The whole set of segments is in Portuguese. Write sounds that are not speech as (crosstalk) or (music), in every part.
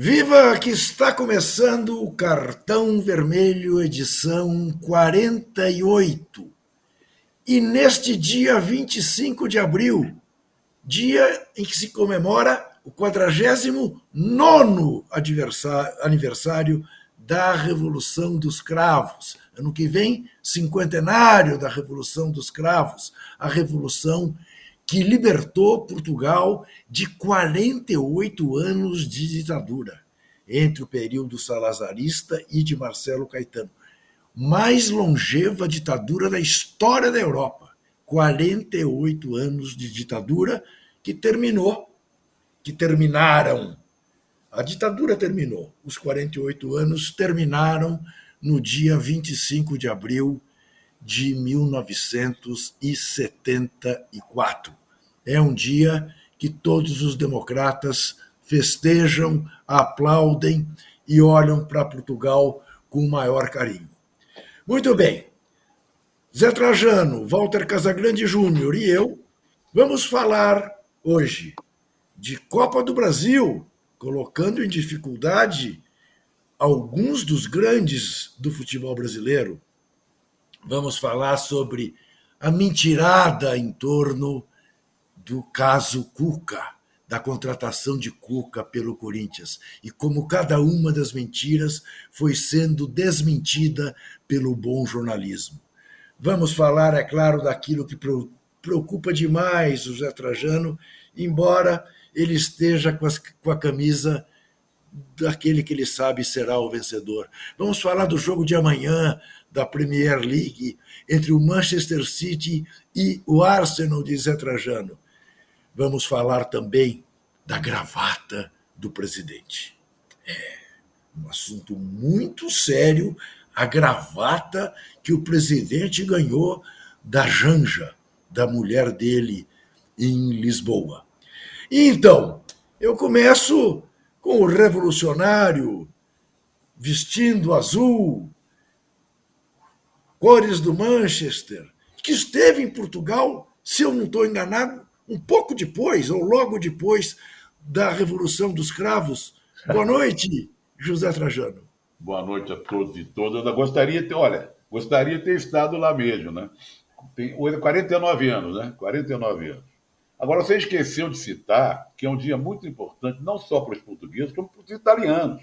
Viva que está começando o Cartão Vermelho, edição 48. E neste dia 25 de abril, dia em que se comemora o 49 aniversário da Revolução dos Cravos. Ano que vem, cinquentenário da Revolução dos Cravos, a revolução que libertou Portugal de 48 anos de ditadura, entre o período salazarista e de Marcelo Caetano. Mais longeva ditadura da história da Europa. 48 anos de ditadura que terminou, que terminaram. A ditadura terminou. Os 48 anos terminaram no dia 25 de abril de 1974. É um dia que todos os democratas festejam, aplaudem e olham para Portugal com maior carinho. Muito bem. Zé Trajano, Walter Casagrande Júnior e eu vamos falar hoje de Copa do Brasil, colocando em dificuldade alguns dos grandes do futebol brasileiro. Vamos falar sobre a mentirada em torno do caso Cuca, da contratação de Cuca pelo Corinthians, e como cada uma das mentiras foi sendo desmentida pelo bom jornalismo. Vamos falar, é claro, daquilo que preocupa demais o Zé Trajano, embora ele esteja com, as, com a camisa daquele que ele sabe será o vencedor. Vamos falar do jogo de amanhã da Premier League entre o Manchester City e o Arsenal de Zé Trajano. Vamos falar também da gravata do presidente. É um assunto muito sério, a gravata que o presidente ganhou da Janja, da mulher dele em Lisboa. Então, eu começo com o revolucionário vestindo azul, cores do Manchester, que esteve em Portugal, se eu não estou enganado, um pouco depois, ou logo depois da Revolução dos Cravos. Boa noite, José Trajano. Boa noite a todos e todas. Eu gostaria de ter, olha, gostaria de ter estado lá mesmo, né? Tem 49 anos, né? 49 anos. Agora, você esqueceu de citar que é um dia muito importante, não só para os portugueses, como para os italianos.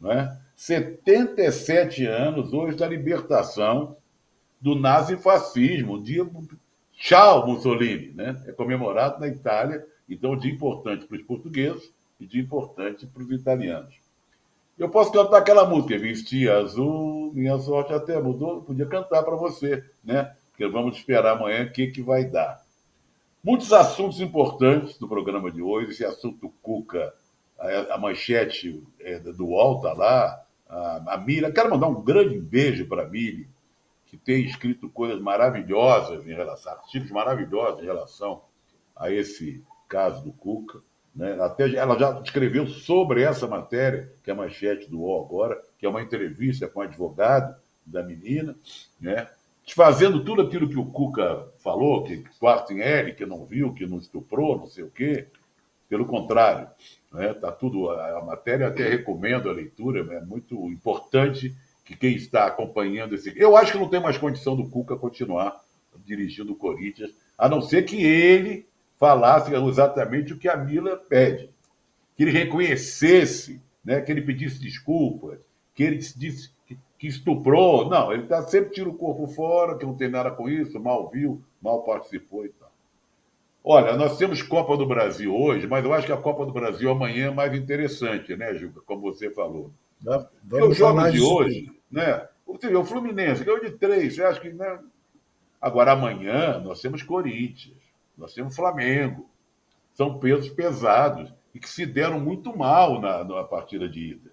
Não é? 77 anos hoje da libertação do nazifascismo, um dia Tchau, Mussolini, né? É comemorado na Itália, então dia importante para os portugueses e dia importante para os italianos. Eu posso cantar aquela música, vestir azul, minha sorte até mudou, podia cantar para você, né? Porque vamos esperar amanhã o que, que vai dar. Muitos assuntos importantes do programa de hoje, esse assunto Cuca, a, manchete é, do UOL tá lá, a, a Miriam. Quero mandar um grande beijo para a Miriam, que tem escrito coisas maravilhosas em relação, artigos maravilhosos em relação a esse caso do Cuca. Né? Até ela já escreveu sobre essa matéria, que é a manchete do UOL agora, que é uma entrevista com o advogado da menina, né? desfazendo tudo aquilo que o Cuca falou, que quarto em L, que não viu, que não estuprou, não sei o quê. Pelo contrário, né? tá tudo a, a matéria até recomendo a leitura, é muito importante que quem está acompanhando esse. Eu acho que não tem mais condição do Cuca continuar dirigindo o Corinthians, a não ser que ele falasse exatamente o que a Mila pede. Que ele reconhecesse, né? que ele pedisse desculpas, que ele disse que estuprou. Não, ele tá, sempre tira o corpo fora, que não tem nada com isso, mal viu, mal participou e tal. Olha, nós temos Copa do Brasil hoje, mas eu acho que a Copa do Brasil amanhã é mais interessante, né, Juca? Como você falou. Vamos o jogo de hoje, né? O Fluminense ganhou de três, você acha que. Né? Agora, amanhã, nós temos Corinthians, nós temos Flamengo. São pesos pesados e que se deram muito mal na, na partida de ida.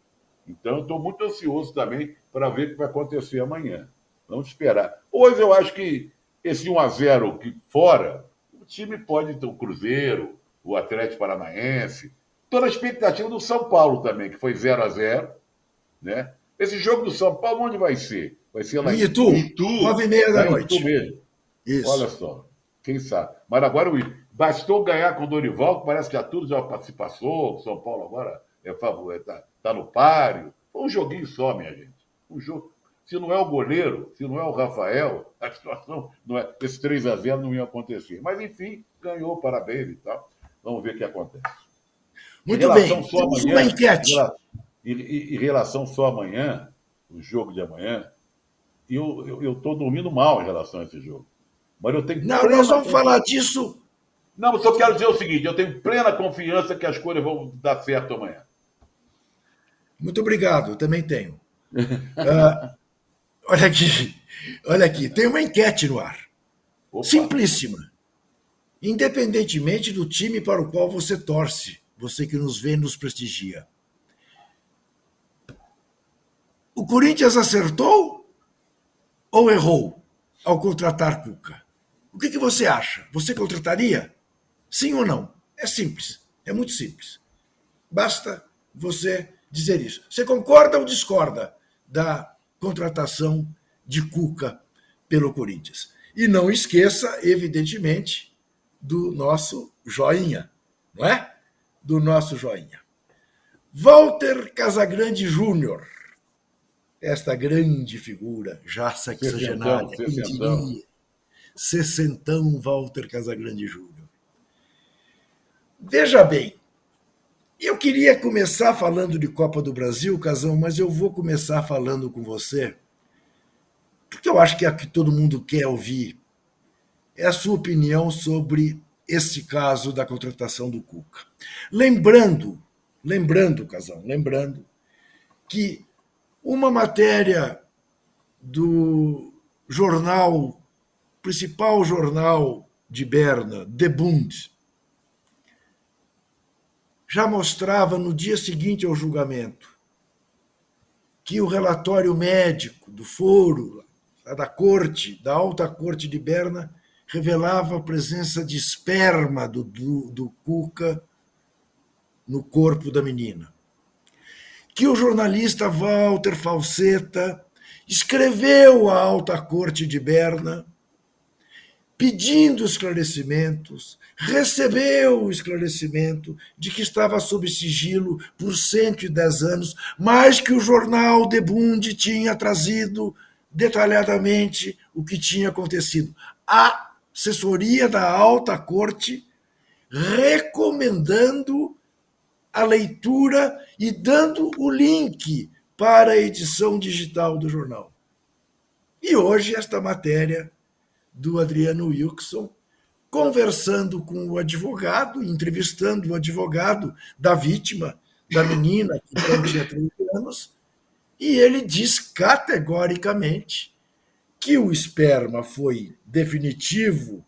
Então, estou muito ansioso também para ver o que vai acontecer amanhã. Vamos esperar. Hoje eu acho que esse 1 a 0 que fora, o time pode ter o Cruzeiro, o Atlético Paranaense, toda a expectativa do São Paulo também, que foi 0 a 0 né? Esse jogo do São Paulo, onde vai ser? Vai ser lá em Itu, Itu. nove e meia da noite. Itu mesmo. Isso. Olha só, quem sabe. Mas agora o bastou ganhar com o Dorival, que parece que já tudo já se passou, o São Paulo agora é favor, é, tá, no páreo. Foi um joguinho só, minha gente. Um jogo. Se não é o goleiro, se não é o Rafael, (laughs) a situação não é. Esse 3 a 0 não ia acontecer. Mas, enfim, ganhou, parabéns e tal. Vamos ver o que acontece. Muito bem. Só amanhã, uma enquete. Em, em, relação só amanhã, o jogo de amanhã, eu estou dormindo mal em relação a esse jogo. Mas eu tenho. Não, nós vamos falar disso. Não, mas só quero dizer o seguinte: eu tenho plena confiança que as coisas vão dar certo amanhã. Muito obrigado, eu também tenho. uh, (laughs) olha aqui, olha aqui, tem uma enquete no ar. Opa. Simplíssima. Independentemente do time para o qual você torce, você que nos vê e nos prestigia. O Corinthians acertou ou errou ao contratar Cuca? O que, que você acha? Você contrataria? Sim ou não? É simples, é muito simples. Basta você dizer isso. Você concorda ou discorda da contratação de Cuca pelo Corinthians? E não esqueça, evidentemente, do nosso joinha, não é? Do nosso joinha. Walter Casagrande Júnior, esta grande figura, já sexagenária, sessentão, sessentão Walter Casagrande Júnior. Veja bem, eu queria começar falando de Copa do Brasil, Casão, mas eu vou começar falando com você, porque eu acho que é a que todo mundo quer ouvir é a sua opinião sobre esse caso da contratação do Cuca. Lembrando, lembrando, Casão, lembrando que uma matéria do jornal, principal jornal de Berna, The Bund, já mostrava no dia seguinte ao julgamento que o relatório médico do foro, da corte, da alta corte de Berna, revelava a presença de esperma do, do, do Cuca no corpo da menina. Que o jornalista Walter Falseta escreveu à alta corte de Berna pedindo esclarecimentos, recebeu o esclarecimento de que estava sob sigilo por 110 anos, mais que o jornal De Bund tinha trazido detalhadamente o que tinha acontecido. A assessoria da alta corte recomendando a leitura e dando o link para a edição digital do jornal. E hoje esta matéria do Adriano Wilson, conversando com o advogado, entrevistando o advogado da vítima, da menina, que então tinha 13 anos, e ele diz categoricamente que o esperma foi definitivo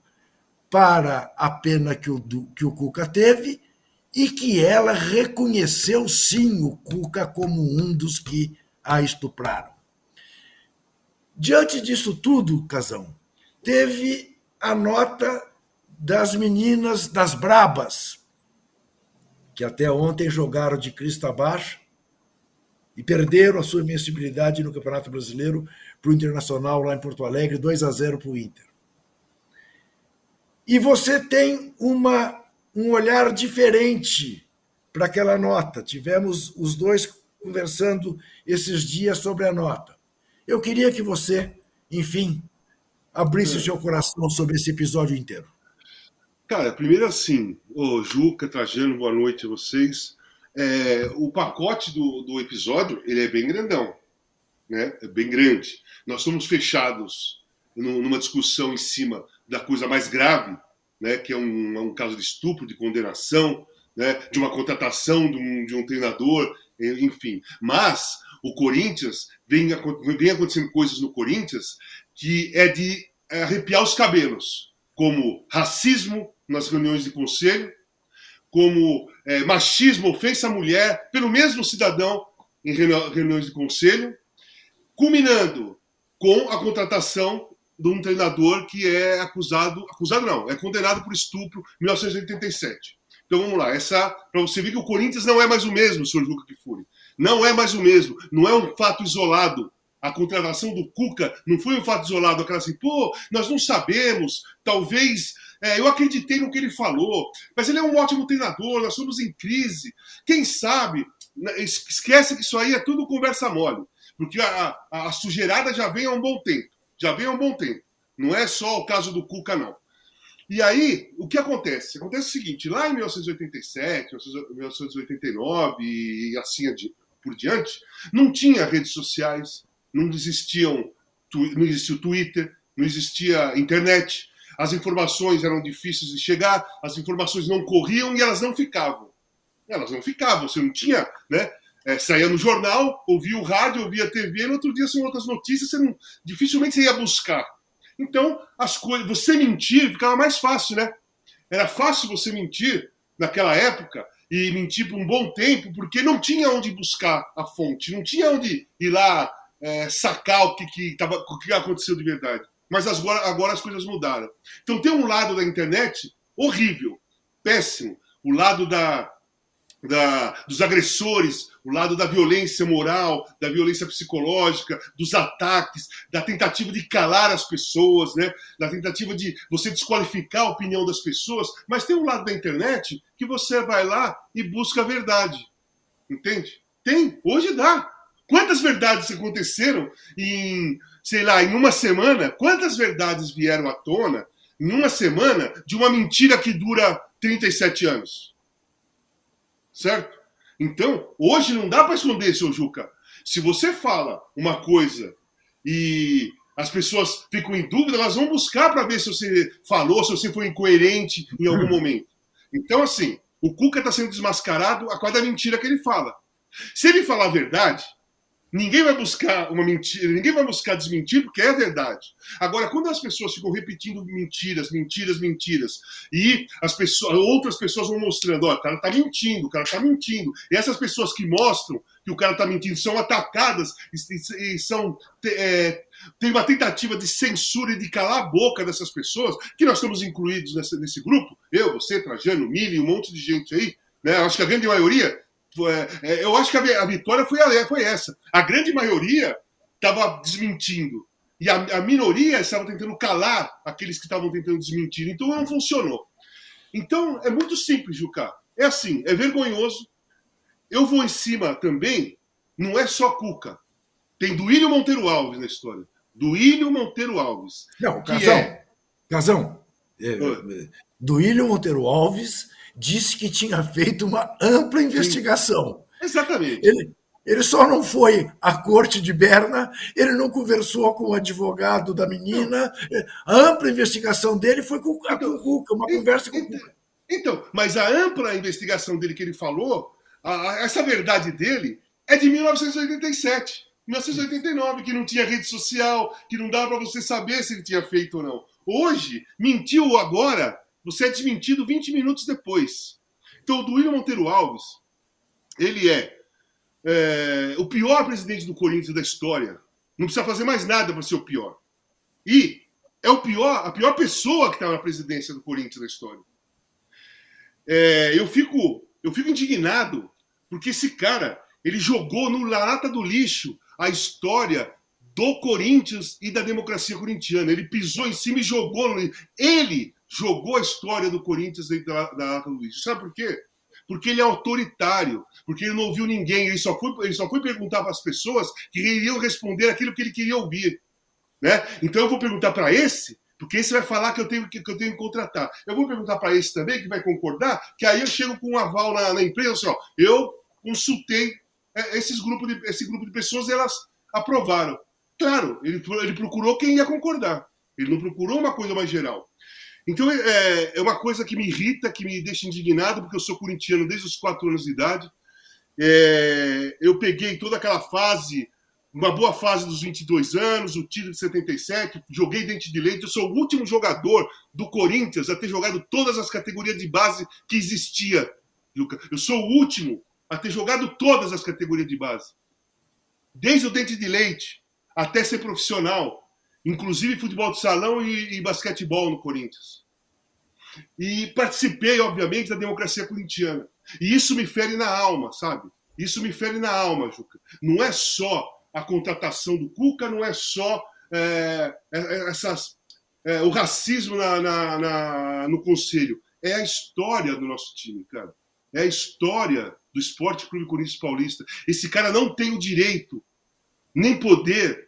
para a pena que o, que o Cuca teve e que ela reconheceu sim o Cuca como um dos que a estupraram. Diante disso tudo, Casão, teve a nota das meninas das Brabas, que até ontem jogaram de crista baixa e perderam a sua invencibilidade no Campeonato Brasileiro para o Internacional lá em Porto Alegre, 2 a 0 para o Inter. E você tem uma, um olhar diferente para aquela nota. Tivemos os dois conversando esses dias sobre a nota. Eu queria que você, enfim, abrisse o seu coração sobre esse episódio inteiro? Cara, primeiro assim, o Juca, Trajano, boa noite a vocês. É, o pacote do, do episódio ele é bem grandão, né? É bem grande. Nós estamos fechados numa discussão em cima da coisa mais grave, né? Que é um, um caso de estupro, de condenação, né? De uma contratação de um, de um treinador, enfim. Mas o Corinthians vem, vem acontecendo coisas no Corinthians que é de é, arrepiar os cabelos, como racismo nas reuniões de conselho, como é, machismo, ofensa à mulher pelo mesmo cidadão em reuniões de conselho, culminando com a contratação de um treinador que é acusado, acusado não, é condenado por estupro em 1987. Então vamos lá, essa para você ver que o Corinthians não é mais o mesmo, senhor Luca Kifuri. Não é mais o mesmo, não é um fato isolado a contratação do Cuca não foi um fato isolado, aquela assim, pô, nós não sabemos, talvez. É, eu acreditei no que ele falou, mas ele é um ótimo treinador, nós somos em crise. Quem sabe? Né, esquece que isso aí é tudo conversa mole, porque a, a, a sujeirada já vem há um bom tempo. Já vem há um bom tempo. Não é só o caso do Cuca, não. E aí, o que acontece? Acontece o seguinte: lá em 1987, 1989 e assim por diante, não tinha redes sociais, não existiam, não existia o Twitter, não existia internet, as informações eram difíceis de chegar, as informações não corriam e elas não ficavam. Elas não ficavam, você não tinha, né? É, saía no jornal, ouvia o rádio, ouvia a TV, no outro dia são outras notícias, você não, dificilmente você ia buscar. Então, as coisas, você mentir ficava mais fácil, né? Era fácil você mentir naquela época e mentir por um bom tempo, porque não tinha onde buscar a fonte, não tinha onde ir lá é, sacar o que, que, tava, o que aconteceu de verdade. Mas agora, agora as coisas mudaram. Então tem um lado da internet horrível, péssimo. O lado da, da, dos agressores, o lado da violência moral, da violência psicológica, dos ataques, da tentativa de calar as pessoas, né? da tentativa de você desqualificar a opinião das pessoas. Mas tem um lado da internet que você vai lá e busca a verdade. Entende? Tem, hoje dá. Quantas verdades aconteceram em, sei lá, em uma semana? Quantas verdades vieram à tona em uma semana de uma mentira que dura 37 anos? Certo? Então, hoje não dá para esconder, seu Juca. Se você fala uma coisa e as pessoas ficam em dúvida, elas vão buscar para ver se você falou, se você foi incoerente em algum (laughs) momento. Então, assim, o Cuca está sendo desmascarado a cada mentira que ele fala. Se ele falar a verdade, Ninguém vai buscar uma mentira, ninguém vai buscar desmentir porque é verdade. Agora, quando as pessoas ficam repetindo mentiras, mentiras, mentiras, e as pessoas, outras pessoas vão mostrando, ó, o cara tá mentindo, o cara tá mentindo. E essas pessoas que mostram que o cara tá mentindo são atacadas e, e são é, tem uma tentativa de censura e de calar a boca dessas pessoas, que nós estamos incluídos nesse, nesse grupo, eu, você, Trajano, Mili, um monte de gente aí, né? Acho que a grande maioria eu acho que a, vitória foi, foi essa. A grande maioria estava desmentindo. E a, a, minoria estava tentando calar aqueles que estavam tentando desmentir. Então não funcionou. Então é muito simples, Juca. É assim, é vergonhoso. Eu vou em cima também, não é só Cuca. Tem Duílio Monteiro Alves na história. Duílio Monteiro Alves. Não, Casão. É... Casão. É, é, Duílio Monteiro Alves disse que tinha feito uma ampla investigação. Sim. Exatamente. Ele, ele só não foi à corte de Berna, ele não conversou com o advogado da menina. A ampla investigação dele foi com, então, com uma então, conversa com então, então, mas a ampla investigação dele que ele falou, a, essa verdade dele é de 1987. 1989, que não tinha rede social, que não dava para você saber se ele tinha feito ou não. Hoje, mentiu agora, você é desmentido 20 minutos depois. Então, o Duílio Monteiro Alves, ele é, é, o pior presidente do Corinthians da história. Não precisa fazer mais nada para ser o pior. E é o pior, a pior pessoa que está na presidência do Corinthians da história. É, eu fico, eu fico indignado porque esse cara ele jogou no lata do lixo a história do Corinthians e da democracia corintiana. Ele pisou em cima e jogou no Ele jogou a história do Corinthians dentro da, da ata do lixo. Sabe por quê? Porque ele é autoritário, porque ele não ouviu ninguém, ele só foi, ele só foi perguntar para as pessoas que iriam responder aquilo que ele queria ouvir. Né? Então eu vou perguntar para esse, porque esse vai falar que eu tenho que, eu tenho que contratar. Eu vou perguntar para esse também, que vai concordar, que aí eu chego com um aval na, na empresa, assim, ó, eu consultei é, esses grupos de, esse grupo de pessoas, elas aprovaram. Claro, ele, ele procurou quem ia concordar. Ele não procurou uma coisa mais geral. Então é, é uma coisa que me irrita, que me deixa indignado, porque eu sou corintiano desde os quatro anos de idade. É, eu peguei toda aquela fase, uma boa fase dos 22 anos, o título de 77, joguei dente de leite. Eu sou o último jogador do Corinthians a ter jogado todas as categorias de base que existia. Eu sou o último a ter jogado todas as categorias de base. Desde o dente de leite até ser profissional inclusive futebol de salão e, e basquetebol no Corinthians. E participei, obviamente, da democracia corintiana. E isso me fere na alma, sabe? Isso me fere na alma, Juca. Não é só a contratação do Cuca, não é só é, é, é essas, é, o racismo na, na, na, no conselho. É a história do nosso time, cara. É a história do Esporte Clube Corinthians Paulista. Esse cara não tem o direito, nem poder,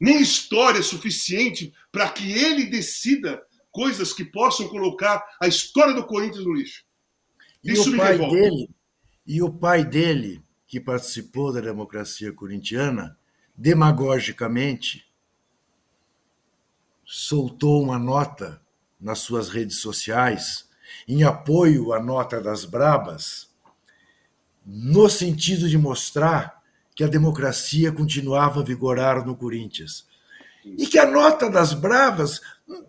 nem história suficiente para que ele decida coisas que possam colocar a história do Corinthians no lixo. E Isso o pai revolta. dele, e o pai dele, que participou da democracia corintiana, demagogicamente soltou uma nota nas suas redes sociais em apoio à nota das Brabas, no sentido de mostrar que a democracia continuava a vigorar no Corinthians. E que a nota das Bravas,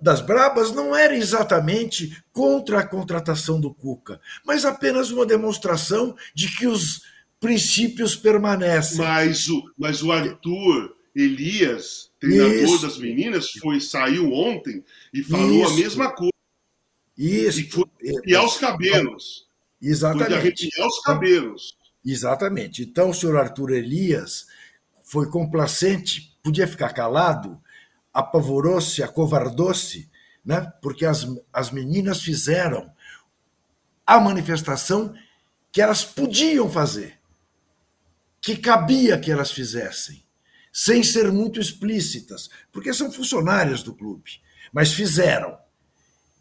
das Brabas não era exatamente contra a contratação do Cuca, mas apenas uma demonstração de que os princípios permanecem. Mas o, mas o Arthur Elias, treinador Isso. das meninas, foi saiu ontem e falou Isso. a mesma coisa. Isso. E foi arrepiar os cabelos. Exatamente. Foi de arrepiar os cabelos. Exatamente. Então, o senhor Arthur Elias foi complacente, podia ficar calado, apavorou-se, acovardou-se, né? porque as, as meninas fizeram a manifestação que elas podiam fazer, que cabia que elas fizessem, sem ser muito explícitas, porque são funcionárias do clube, mas fizeram.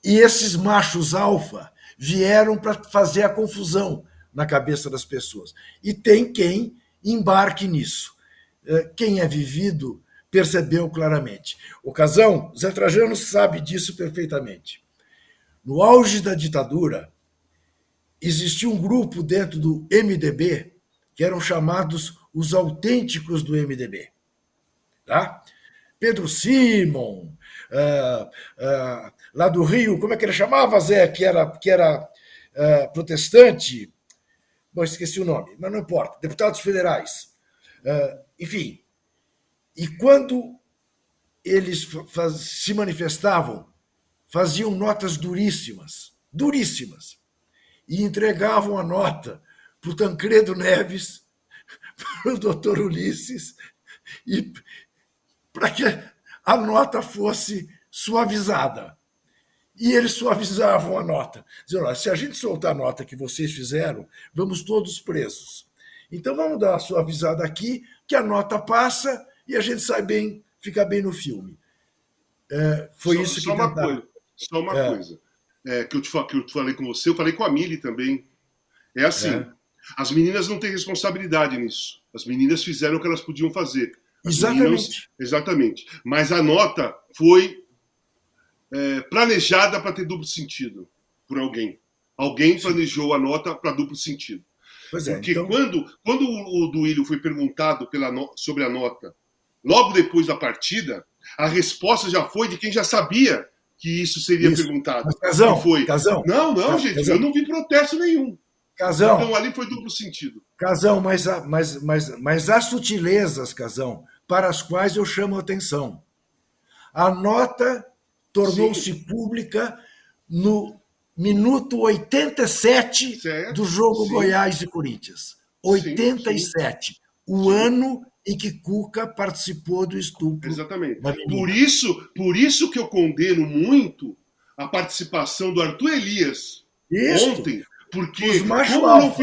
E esses machos alfa vieram para fazer a confusão na cabeça das pessoas. E tem quem embarque nisso. É, quem é vivido percebeu claramente. O Casão, Zé Trajano sabe disso perfeitamente. No auge da ditadura, existia um grupo dentro do MDB que eram chamados os autênticos do MDB. Tá? Pedro Simon, uh, uh, lá do Rio, como é que ele chamava, Zé, que era, que era protestante? Bom, esqueci o nome, mas não importa. Deputados federais. enfim. E quando eles faz, se manifestavam, faziam notas duríssimas, duríssimas, e entregavam a nota para o Tancredo Neves, (laughs) para o doutor Ulisses e, para que a nota fosse suavizada. E eles suavizavam a nota. Dizendo, se a gente soltar a nota que vocês fizeram, vamos todos presos. Então vamos dar uma suavizada aqui, que a nota passa e a gente sai bem, fica bem no filme. É, foi só, isso só que uma coisa, Só uma é. coisa. É, que, eu te, que eu falei com você, eu falei com a Mili também. É assim, é. as meninas não têm responsabilidade nisso. As meninas fizeram o que elas podiam fazer. Exatamente. exatamente. Mas a nota foi é, planejada para ter duplo sentido por alguém. Alguém planejou a nota para duplo sentido. Pois é, Porque então... quando, quando o Duílio foi perguntado pela no... sobre a nota, logo depois da partida, a resposta já foi de quem já sabia que isso seria isso. perguntado. Mas, casão, foi. Casão, não, não, gente, casão. eu não vi protesto nenhum. Casão. Então ali foi duplo sentido. Casão, mas, mas, mas, mas há sutilezas, Casão, para as quais eu chamo a atenção. A nota tornou-se pública no minuto 87 certo, do jogo sim. Goiás e Corinthians. 87. Sim, sim. O ano em que Cuca participou do estupro. Exatamente. Por isso, por isso que eu condeno muito a participação do Arthur Elias Isto. ontem, porque, não,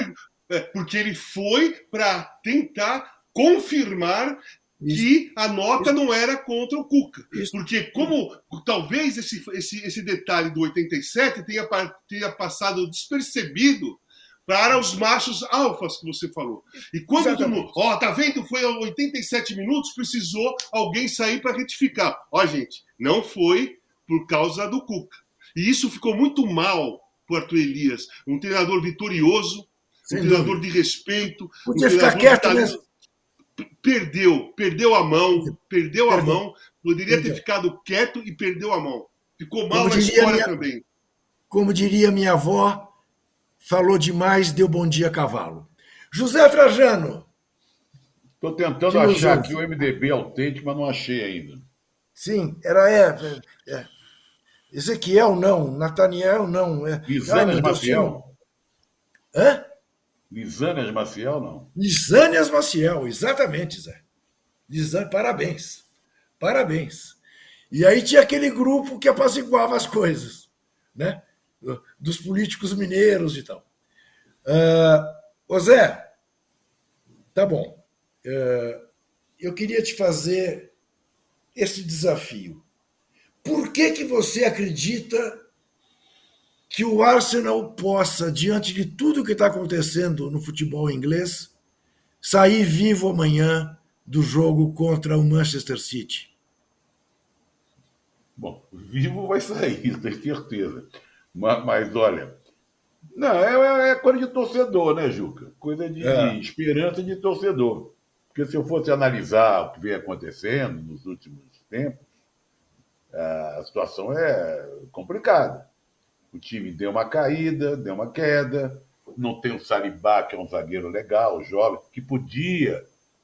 é, porque ele foi para tentar confirmar isso. que a nota Isso. não era contra o Cuca. Isso. Porque como talvez esse, esse, esse detalhe do 87 tenha, tenha passado despercebido para os machos alfas que você falou. E quando Exatamente. ó, tá vendo? Foi 87 minutos, precisou alguém sair para retificar. Ó, gente, não foi por causa do Cuca. E isso ficou muito mal para Arthur Elias, um treinador vitorioso, Sem um dúvida. treinador de respeito. Podia um ficar quieto mesmo. Perdeu, perdeu a mão, perdeu a mão. Poderia ter ficado quieto e perdeu a mão. Ficou mal como na história minha, também. Como diria minha avó, falou demais, deu bom dia a cavalo. José Trajano. Estou tentando achar aqui o MDB autêntico, mas não achei ainda. Sim, era é, é. Ezequiel não, Nataniel não. É, Maciel. Hã? Lisânias Maciel, não? Lisânias Maciel, exatamente, Zé. Dizendo parabéns, parabéns. E aí tinha aquele grupo que apaziguava as coisas, né? Dos políticos mineiros e tal. Uh, ô Zé, tá bom. Uh, eu queria te fazer esse desafio. Por que, que você acredita que o Arsenal possa, diante de tudo que está acontecendo no futebol inglês, sair vivo amanhã do jogo contra o Manchester City? Bom, vivo vai sair, (laughs) tenho certeza. Mas, mas olha, não, é, é, coisa de torcedor, né, Juca? Coisa de, é. de esperança de torcedor. Porque se eu fosse analisar o que vem acontecendo nos últimos tempos, a situação é complicada. O time deu uma caída, deu uma queda, não tem o Salibá, que é um zagueiro legal, jovem, que podia,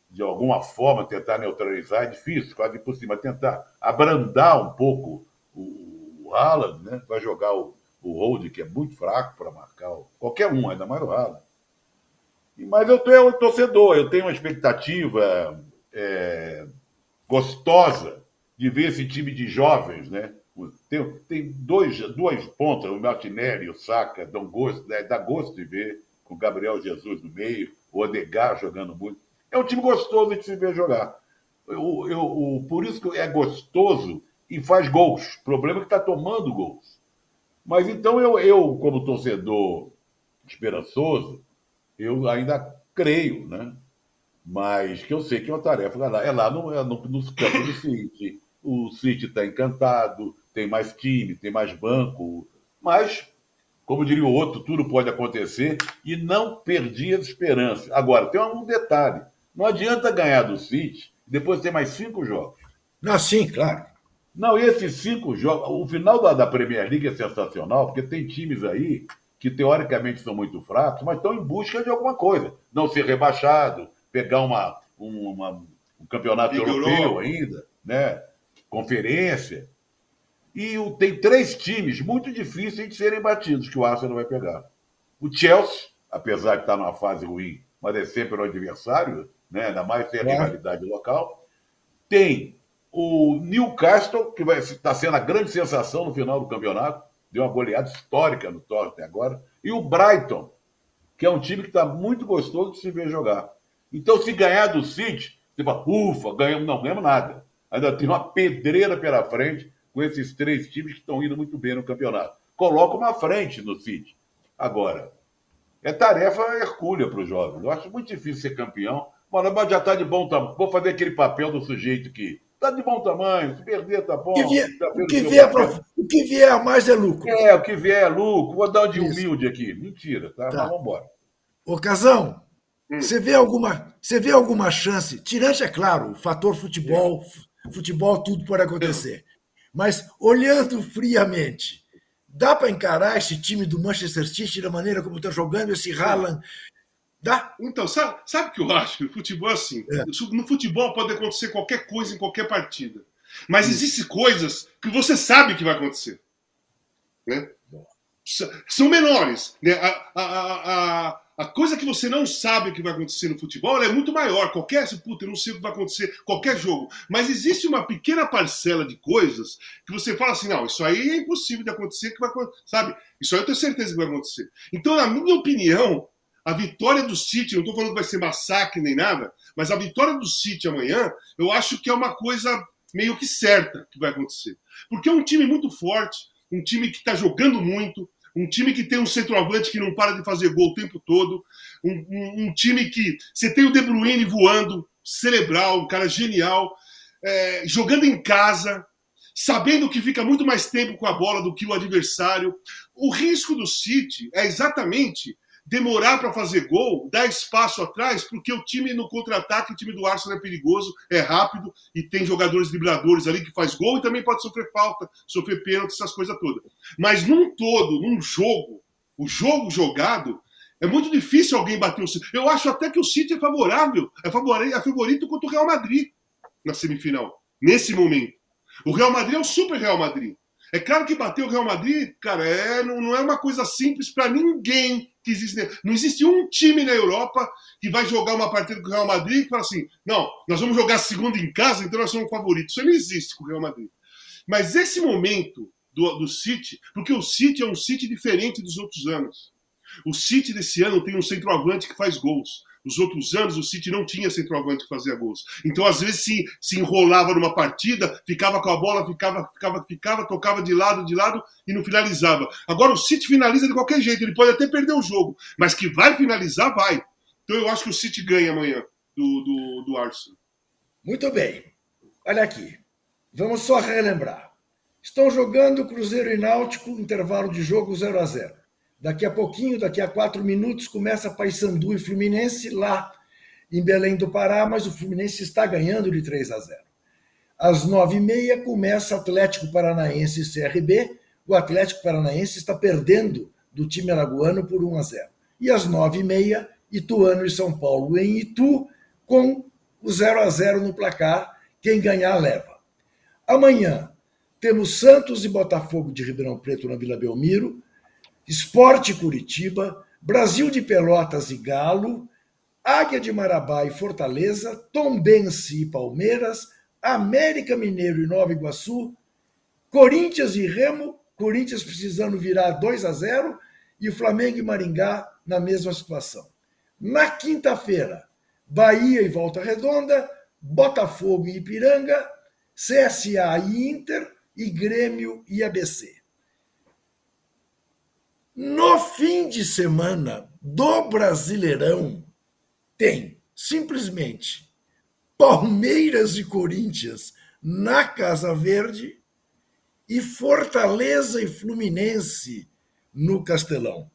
de alguma forma, tentar neutralizar. É difícil, quase impossível, mas tentar abrandar um pouco o, o Haaland, né? Vai jogar o, o Hold, que é muito fraco para marcar o, qualquer um, ainda mais o Haaland. Mas eu tenho um torcedor, eu tenho uma expectativa é, gostosa de ver esse time de jovens, né? Tem, tem dois, duas pontas, o Martinelli, o Saka, dão gosto, dá gosto de ver, com o Gabriel Jesus no meio, o Odegar jogando muito. É um time gostoso de se ver jogar. Eu, eu, por isso que é gostoso e faz gols. O problema é que está tomando gols. Mas então eu, eu, como torcedor esperançoso, eu ainda creio, né? Mas que eu sei que é uma tarefa lá. É lá no, é no, nos campos do City. O City está encantado, tem mais time, tem mais banco. Mas, como diria o outro, tudo pode acontecer e não perdi as esperanças. Agora, tem um detalhe: não adianta ganhar do City depois ter mais cinco jogos. Não, sim, claro. Não, e esses cinco jogos. O final da, da Premier League é sensacional, porque tem times aí que teoricamente são muito fracos, mas estão em busca de alguma coisa. Não ser rebaixado, pegar uma, uma um campeonato Liga europeu Europa. ainda, né? conferência. E o, tem três times muito difíceis de serem batidos que o Arsenal vai pegar. O Chelsea, apesar de estar numa fase ruim, mas é sempre o adversário, né? ainda mais sem a é. rivalidade local. Tem o Newcastle, que estar sendo a grande sensação no final do campeonato deu uma goleada histórica no Tottenham agora, e o Brighton, que é um time que está muito gostoso de se ver jogar. Então, se ganhar do City, você fala, ufa, ganhamos, não ganhamos nada. Ainda tem uma pedreira pela frente com esses três times que estão indo muito bem no campeonato. Coloca uma frente no City. Agora, é tarefa hercúlea para os jovens. Eu acho muito difícil ser campeão. Mano, mas já está de bom tamanho. Vou fazer aquele papel do sujeito que Está de bom tamanho, se perder tá bom. O que vier, tá o que vier, pra, o que vier a mais é lucro. É, o que vier é lucro. Vou dar um de humilde aqui. Mentira, tá? tá. Mas vamos embora. Ô, Casão, hum. você, vê alguma, você vê alguma chance, tirante, é claro, o fator futebol, é. futebol tudo pode acontecer, mas olhando friamente, dá para encarar esse time do Manchester City da maneira como está jogando, esse Haaland, Dá? Então, sabe, sabe o que eu acho? O futebol é assim. É. No futebol pode acontecer qualquer coisa em qualquer partida. Mas existem coisas que você sabe que vai acontecer. Né? São menores. Né? A, a, a, a, coisa que você não sabe que vai acontecer no futebol é muito maior. Qualquer. Puta, eu não sei o que vai acontecer, qualquer jogo. Mas existe uma pequena parcela de coisas que você fala assim: não, isso aí é impossível de acontecer, que vai Sabe? Isso aí eu tenho certeza que vai acontecer. Então, na minha opinião, a vitória do City, não estou falando que vai ser massacre nem nada, mas a vitória do City amanhã, eu acho que é uma coisa meio que certa que vai acontecer. Porque é um time muito forte, um time que está jogando muito, um time que tem um centroavante que não para de fazer gol o tempo todo, um, um, um time que você tem o De Bruyne voando, cerebral, um cara genial, é, jogando em casa, sabendo que fica muito mais tempo com a bola do que o adversário. O risco do City é exatamente demorar para fazer gol, dar espaço atrás, porque o time no contra-ataque, o time do Arsenal é perigoso, é rápido e tem jogadores dribladores ali que faz gol e também pode sofrer falta, sofrer pênalti, essas coisas todas. Mas num todo, num jogo, o jogo jogado, é muito difícil alguém bater o City. Eu acho até que o City é favorável, é favorito, é favorito contra o Real Madrid na semifinal, nesse momento. O Real Madrid é o super Real Madrid. É claro que bater o Real Madrid, cara, é, não, não é uma coisa simples para ninguém que existe. Não existe um time na Europa que vai jogar uma partida com o Real Madrid e fala assim: não, nós vamos jogar segunda em casa, então nós somos favoritos. Isso não existe com o Real Madrid. Mas esse momento do, do City, porque o City é um City diferente dos outros anos. O City desse ano tem um centroavante que faz gols. Nos outros anos, o City não tinha centroavante que fazia gols. Então, às vezes, se, se enrolava numa partida, ficava com a bola, ficava, ficava, ficava, tocava de lado, de lado e não finalizava. Agora, o City finaliza de qualquer jeito. Ele pode até perder o jogo, mas que vai finalizar, vai. Então, eu acho que o City ganha amanhã do, do, do Arsenal. Muito bem. Olha aqui. Vamos só relembrar. Estão jogando Cruzeiro e Náutico, intervalo de jogo 0 a 0 Daqui a pouquinho, daqui a quatro minutos, começa Paysandu e Fluminense lá em Belém do Pará, mas o Fluminense está ganhando de 3 a 0. Às nove e meia começa Atlético Paranaense e CRB. O Atlético Paranaense está perdendo do time alagoano por 1 a 0. E às nove e meia, Ituano e São Paulo em Itu, com o 0 a 0 no placar. Quem ganhar leva. Amanhã temos Santos e Botafogo de Ribeirão Preto na Vila Belmiro. Esporte Curitiba, Brasil de Pelotas e Galo, Águia de Marabá e Fortaleza, Tombense e Palmeiras, América Mineiro e Nova Iguaçu, Corinthians e Remo, Corinthians precisando virar 2 a 0 e Flamengo e Maringá na mesma situação. Na quinta-feira, Bahia e Volta Redonda, Botafogo e Ipiranga, CSA e Inter e Grêmio e ABC. No fim de semana do Brasileirão, tem simplesmente Palmeiras e Corinthians na Casa Verde e Fortaleza e Fluminense no Castelão.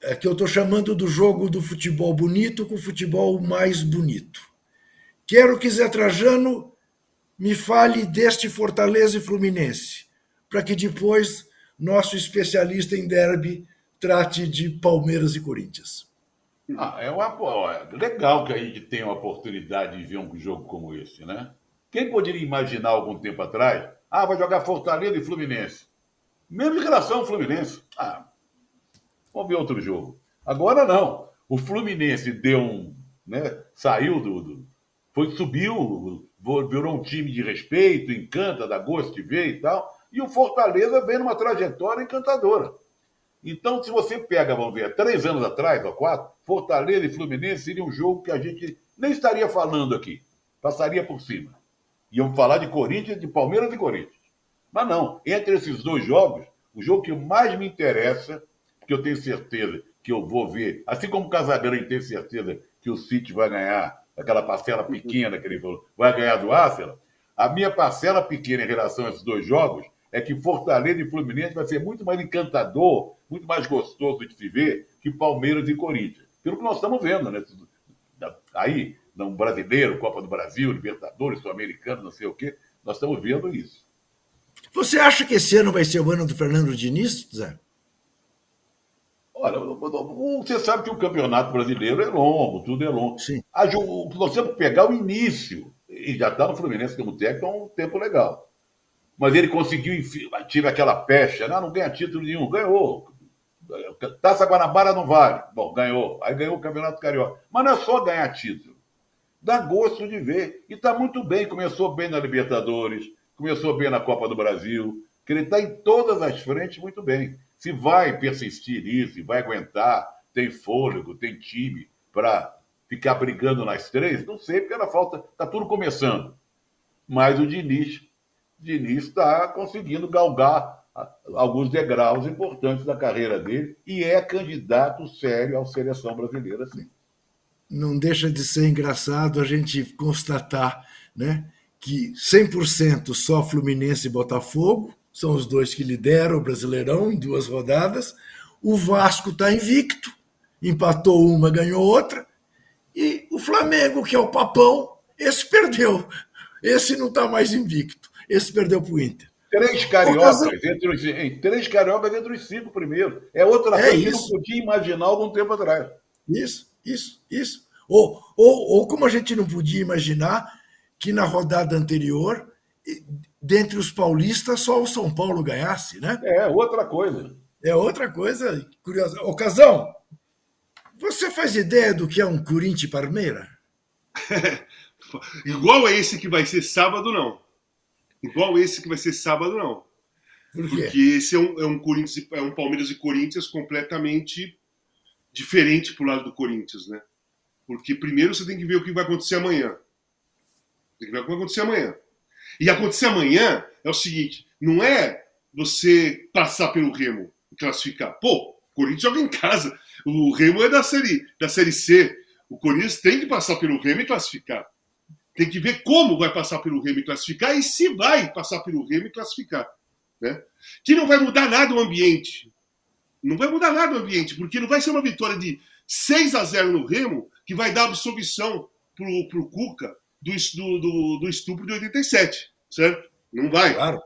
É que eu estou chamando do jogo do futebol bonito com o futebol mais bonito. Quero que Zé Trajano me fale deste Fortaleza e Fluminense, para que depois nosso especialista em derby trate de Palmeiras e Corinthians. Ah, é uma, é legal que a gente tenha a oportunidade de ver um jogo como esse, né? Quem poderia imaginar algum tempo atrás? Ah, vai jogar Fortaleza e Fluminense. Mesmo em relação ao Fluminense. Ah, vamos ver outro jogo. Agora não. O Fluminense deu um. Né, saiu do, do. Foi, subiu, virou um time de respeito, encanta, dá gosto de ver e tal. E o Fortaleza vem numa trajetória encantadora. Então, se você pega, vamos ver, três anos atrás, ou quatro, Fortaleza e Fluminense seria um jogo que a gente nem estaria falando aqui. Passaria por cima. Iam falar de Corinthians, de Palmeiras e Corinthians. Mas não, entre esses dois jogos, o jogo que mais me interessa, que eu tenho certeza que eu vou ver, assim como o Casagrande tem certeza que o City vai ganhar aquela parcela pequena que ele falou, vai ganhar do Arsenal, a minha parcela pequena em relação a esses dois jogos é que Fortaleza e Fluminense vai ser muito mais encantador, muito mais gostoso de se ver que Palmeiras e Corinthians. Pelo que nós estamos vendo, né? Aí, no brasileiro, Copa do Brasil, Libertadores, Sul-Americano, não sei o quê, nós estamos vendo isso. Você acha que esse ano vai ser o ano do Fernando Diniz, Zé? Olha, você sabe que o campeonato brasileiro é longo, tudo é longo. Sim. Nós temos que pegar o início, e já está no Fluminense como técnico há um tempo legal mas ele conseguiu, tive aquela pecha, não, não ganha título nenhum, ganhou. Taça Guanabara não vale. Bom, ganhou. Aí ganhou o Campeonato Carioca. Mas não é só ganhar título. Dá gosto de ver. E está muito bem. Começou bem na Libertadores, começou bem na Copa do Brasil, que ele está em todas as frentes muito bem. Se vai persistir nisso, se vai aguentar, tem fôlego, tem time para ficar brigando nas três, não sei, porque era falta. Está tudo começando. Mas o Diniz Diniz está conseguindo galgar alguns degraus importantes da carreira dele e é candidato sério à seleção brasileira, sim. Não deixa de ser engraçado a gente constatar né, que 100% só Fluminense e Botafogo são os dois que lideram o Brasileirão em duas rodadas. O Vasco está invicto, empatou uma, ganhou outra. E o Flamengo, que é o papão, esse perdeu. Esse não está mais invicto esse perdeu para o Inter. Três cariocas, causa... entre os, três cariocas entre os cinco primeiros. É outra é coisa que não podia imaginar algum tempo atrás. Isso, isso, isso. Ou, ou, ou como a gente não podia imaginar que na rodada anterior, dentre os paulistas, só o São Paulo ganhasse, né? É, outra coisa. É outra coisa curiosa. Ocasão, você faz ideia do que é um Corinthians Parmeira? (laughs) Igual a esse que vai ser sábado, não. Igual esse que vai ser sábado, não. Por? Porque esse é um, é um, Corinthians, é um Palmeiras e Corinthians completamente diferente pro lado do Corinthians, né? Porque primeiro você tem que ver o que vai acontecer amanhã. Tem que ver o que vai acontecer amanhã. E acontecer amanhã é o seguinte: não é você passar pelo Remo e classificar. Pô, o Corinthians joga em casa. O Remo é da série, da série C. O Corinthians tem que passar pelo Remo e classificar. Tem que ver como vai passar pelo Remo e classificar e se vai passar pelo Remo e classificar. Né? Que não vai mudar nada o ambiente. Não vai mudar nada o ambiente, porque não vai ser uma vitória de 6 a 0 no Remo que vai dar absolvição pro, pro Cuca do, do, do estupro de 87, certo? Não vai. Claro.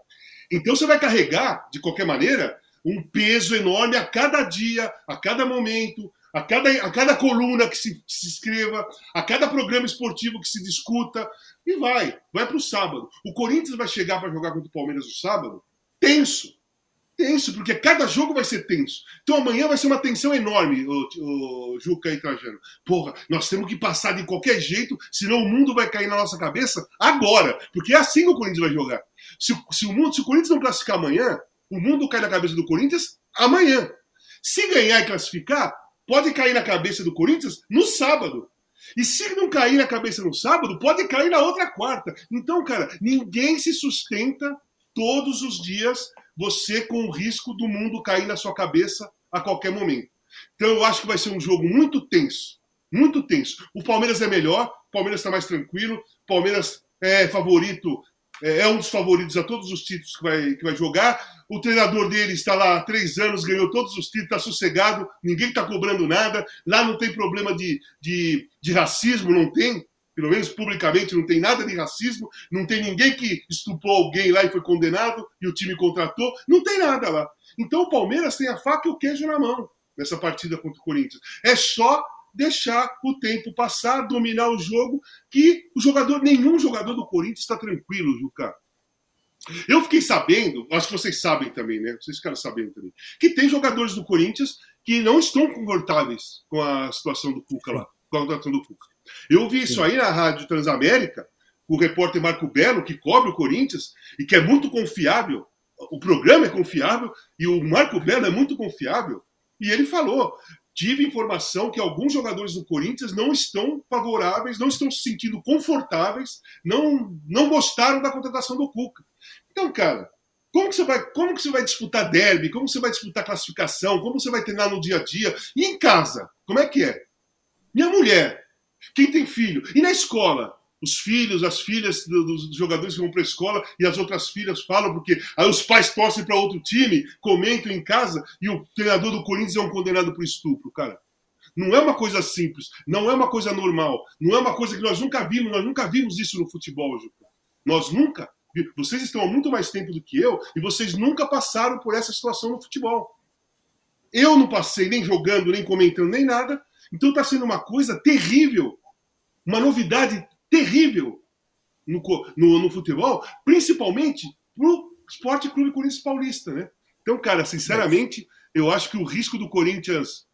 Então você vai carregar, de qualquer maneira, um peso enorme a cada dia, a cada momento, a cada, a cada coluna que se, se escreva, a cada programa esportivo que se discuta, e vai, vai para o sábado. O Corinthians vai chegar para jogar contra o Palmeiras no sábado tenso. Tenso, porque cada jogo vai ser tenso. Então amanhã vai ser uma tensão enorme, o, o Juca e Trajano. Porra, nós temos que passar de qualquer jeito, senão o mundo vai cair na nossa cabeça agora. Porque é assim que o Corinthians vai jogar. Se, se, o, mundo, se o Corinthians não classificar amanhã, o mundo cai na cabeça do Corinthians amanhã. Se ganhar e classificar, pode cair na cabeça do Corinthians no sábado. E se não cair na cabeça no sábado, pode cair na outra quarta. Então, cara, ninguém se sustenta todos os dias, você com o risco do mundo cair na sua cabeça a qualquer momento. Então, eu acho que vai ser um jogo muito tenso. Muito tenso. O Palmeiras é melhor, o Palmeiras está mais tranquilo, o Palmeiras é favorito é, é um dos favoritos a todos os títulos que vai, que vai jogar. O treinador dele está lá há três anos, ganhou todos os títulos, está sossegado, ninguém está cobrando nada. Lá não tem problema de, de, de racismo, não tem. Pelo menos publicamente não tem nada de racismo, não tem ninguém que estuprou alguém lá e foi condenado e o time contratou, não tem nada lá. Então o Palmeiras tem a faca e o queijo na mão nessa partida contra o Corinthians. É só deixar o tempo passar, dominar o jogo, que o jogador, nenhum jogador do Corinthians está tranquilo, Juca. Eu fiquei sabendo, acho que vocês sabem também, né? Vocês ficaram sabendo também, que tem jogadores do Corinthians que não estão confortáveis com a situação do Cuca lá, com a situação do Cuca. Eu vi isso aí na Rádio Transamérica, com o repórter Marco Belo, que cobre o Corinthians e que é muito confiável. O programa é confiável e o Marco Belo é muito confiável. E ele falou: tive informação que alguns jogadores do Corinthians não estão favoráveis, não estão se sentindo confortáveis, não, não gostaram da contratação do Cuca. Então, cara, como que você vai, como que você vai disputar derby? Como você vai disputar classificação? Como você vai treinar no dia a dia? E em casa, como é que é? Minha mulher, quem tem filho? E na escola? Os filhos, as filhas dos jogadores que vão para a escola e as outras filhas falam, porque aí os pais torcem para outro time, comentam em casa e o treinador do Corinthians é um condenado por estupro, cara. Não é uma coisa simples, não é uma coisa normal, não é uma coisa que nós nunca vimos, nós nunca vimos isso no futebol, Juca. Nós nunca. Vocês estão há muito mais tempo do que eu e vocês nunca passaram por essa situação no futebol. Eu não passei nem jogando, nem comentando, nem nada. Então está sendo uma coisa terrível, uma novidade terrível no, no, no futebol, principalmente pro Esporte Clube Corinthians Paulista, né? Então, cara, sinceramente, eu acho que o risco do Corinthians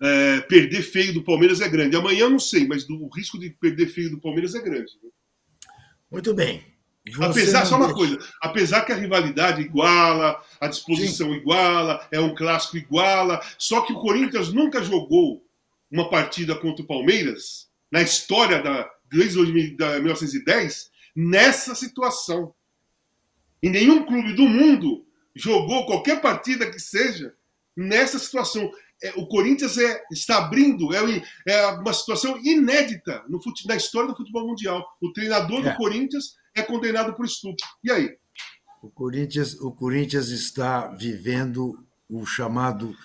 é, perder feio do Palmeiras é grande. Amanhã eu não sei, mas do, o risco de perder feio do Palmeiras é grande. Né? Muito bem. Você apesar, só uma coisa, apesar que a rivalidade iguala, a disposição Sim. iguala, é um clássico iguala, só que o Corinthians nunca jogou uma partida contra o Palmeiras na história da, desde 1910 nessa situação. E nenhum clube do mundo jogou qualquer partida que seja nessa situação. É, o Corinthians é, está abrindo, é, é, uma situação inédita no fute, na história do futebol mundial. O treinador é. do Corinthians é condenado por estupro. E aí? O Corinthians, o Corinthians está vivendo o chamado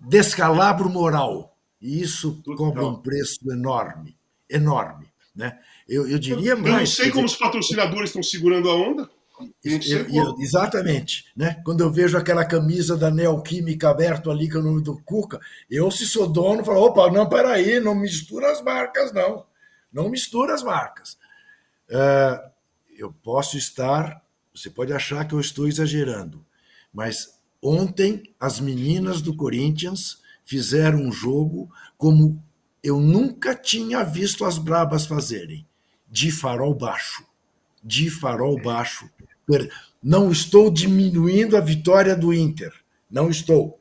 descalabro moral. E isso cobra um preço enorme, enorme. Né? Eu, eu diria mais. Eu não sei como os patrocinadores estão segurando a onda. Eu, exatamente. Né? Quando eu vejo aquela camisa da Neoquímica aberto ali com é o nome do Cuca, eu, se sou dono, falo: opa, não, peraí, não mistura as marcas, não. Não mistura as marcas. Uh, eu posso estar, você pode achar que eu estou exagerando, mas ontem as meninas do Corinthians fizeram um jogo como eu nunca tinha visto as brabas fazerem, de farol baixo, de farol baixo. Não estou diminuindo a vitória do Inter, não estou.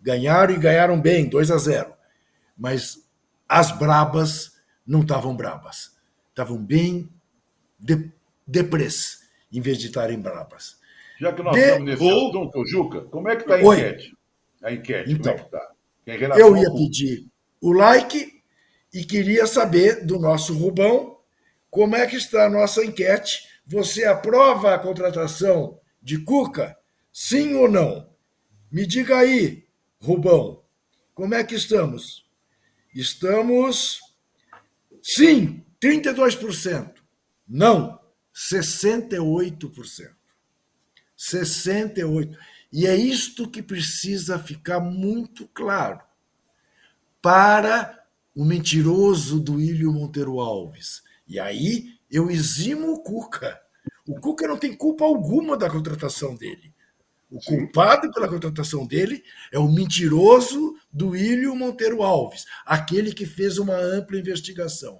Ganharam e ganharam bem, 2 a 0. Mas as brabas não estavam brabas, estavam bem de, depress, em vez de estarem brabas. Já que nós de... estamos nesse assunto, Juca, como é que está a enquete? A enquete, então, como é que está? Eu ia pedir o like e queria saber do nosso Rubão como é que está a nossa enquete. Você aprova a contratação de Cuca? Sim ou não? Me diga aí, Rubão, como é que estamos? Estamos. Sim, 32%. Não, 68%. 68%. E é isto que precisa ficar muito claro para o mentiroso do Ilho Monteiro Alves. E aí eu eximo o Cuca. O Cuca não tem culpa alguma da contratação dele. O culpado pela contratação dele é o mentiroso do Ilho Monteiro Alves, aquele que fez uma ampla investigação.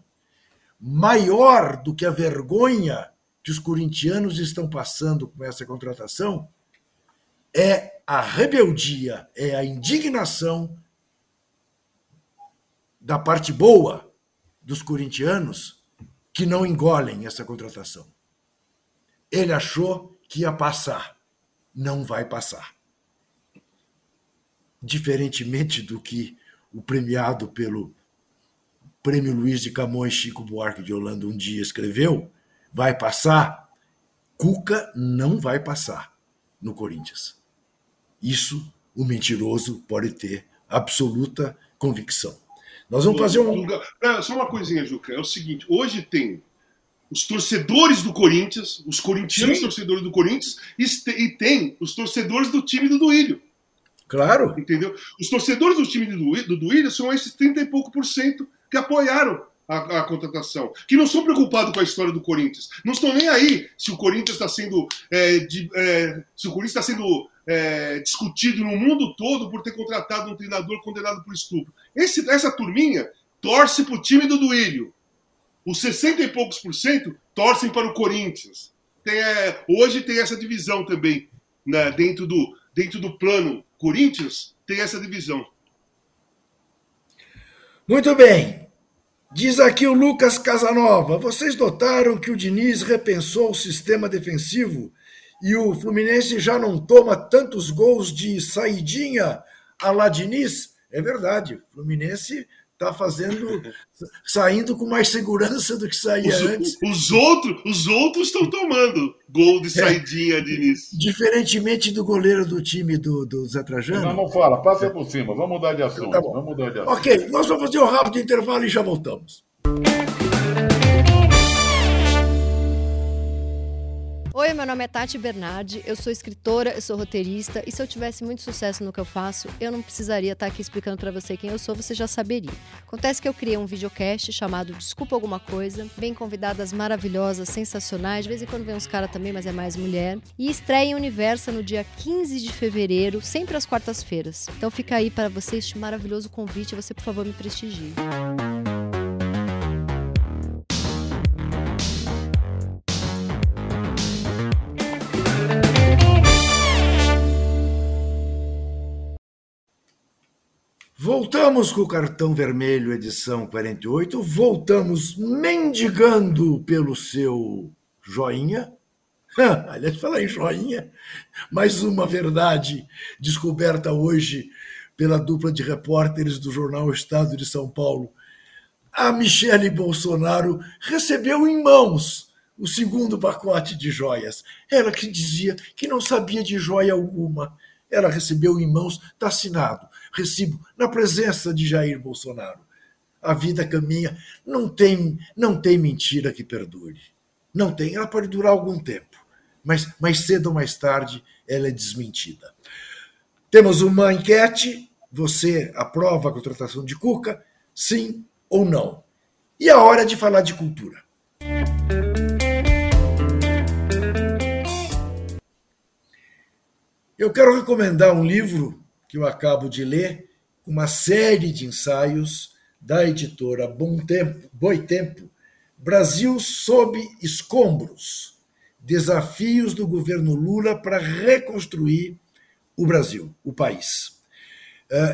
Maior do que a vergonha que os corintianos estão passando com essa contratação é a rebeldia, é a indignação da parte boa dos corintianos que não engolem essa contratação. Ele achou que ia passar. Não vai passar. Diferentemente do que o premiado pelo Prêmio Luiz de Camões Chico Buarque de Holanda um dia escreveu, vai passar, Cuca não vai passar no Corinthians. Isso o mentiroso pode ter absoluta convicção. Nós vamos fazer um. Só uma coisinha, Juca. É o seguinte: hoje tem os torcedores do Corinthians, os corintianos Sim. torcedores do Corinthians, e tem os torcedores do time do Duílio. Claro. Entendeu? Os torcedores do time do Duílio são esses 30 e pouco por cento que apoiaram a, a, contratação, que não são preocupados com a história do Corinthians. Não estão nem aí se o Corinthians está sendo. É, de, é, se o Corinthians está sendo é, discutido no mundo todo por ter contratado um treinador condenado por estupro. Esse, essa turminha torce para o time do Duílio. Os 60 e poucos por cento torcem para o Corinthians. Tem, é, hoje tem essa divisão também né, dentro, do, dentro do plano Corinthians, tem essa divisão. Muito bem. Diz aqui o Lucas Casanova: vocês notaram que o Diniz repensou o sistema defensivo e o Fluminense já não toma tantos gols de saidinha a la Diniz? É verdade, o Fluminense está fazendo, (laughs) saindo com mais segurança do que saía os, antes. Os outros os outros estão tomando gol de é. saidinha, é, Diniz. Diferentemente do goleiro do time do, do Zé Trajano. Não, não fala, passa por cima, vamos mudar de assunto. Tá vamos mudar de assunto. Ok, nós vamos fazer um rápido intervalo e já voltamos. Oi, meu nome é Tati Bernardi, eu sou escritora, eu sou roteirista e se eu tivesse muito sucesso no que eu faço, eu não precisaria estar aqui explicando para você quem eu sou, você já saberia. Acontece que eu criei um videocast chamado Desculpa Alguma Coisa, bem convidadas maravilhosas, sensacionais, de vez em quando vem uns caras também, mas é mais mulher, e estreia em Universa no dia 15 de fevereiro, sempre às quartas-feiras. Então fica aí para você este maravilhoso convite, você por favor me prestigie. Voltamos com o cartão vermelho, edição 48. Voltamos mendigando pelo seu joinha. (laughs) Aliás, falar em joinha, mais uma verdade descoberta hoje pela dupla de repórteres do jornal Estado de São Paulo. A Michele Bolsonaro recebeu em mãos o segundo pacote de joias. Ela que dizia que não sabia de joia alguma. Ela recebeu em mãos, está assinado recibo na presença de Jair Bolsonaro. A vida caminha, não tem, não tem mentira que perdure. Não tem, ela pode durar algum tempo, mas mais cedo ou mais tarde ela é desmentida. Temos uma enquete, você aprova a contratação de Cuca? Sim ou não? E a hora de falar de cultura. Eu quero recomendar um livro que eu acabo de ler, uma série de ensaios da editora Bom Tempo, Boitempo, Brasil sob escombros, desafios do governo Lula para reconstruir o Brasil, o país.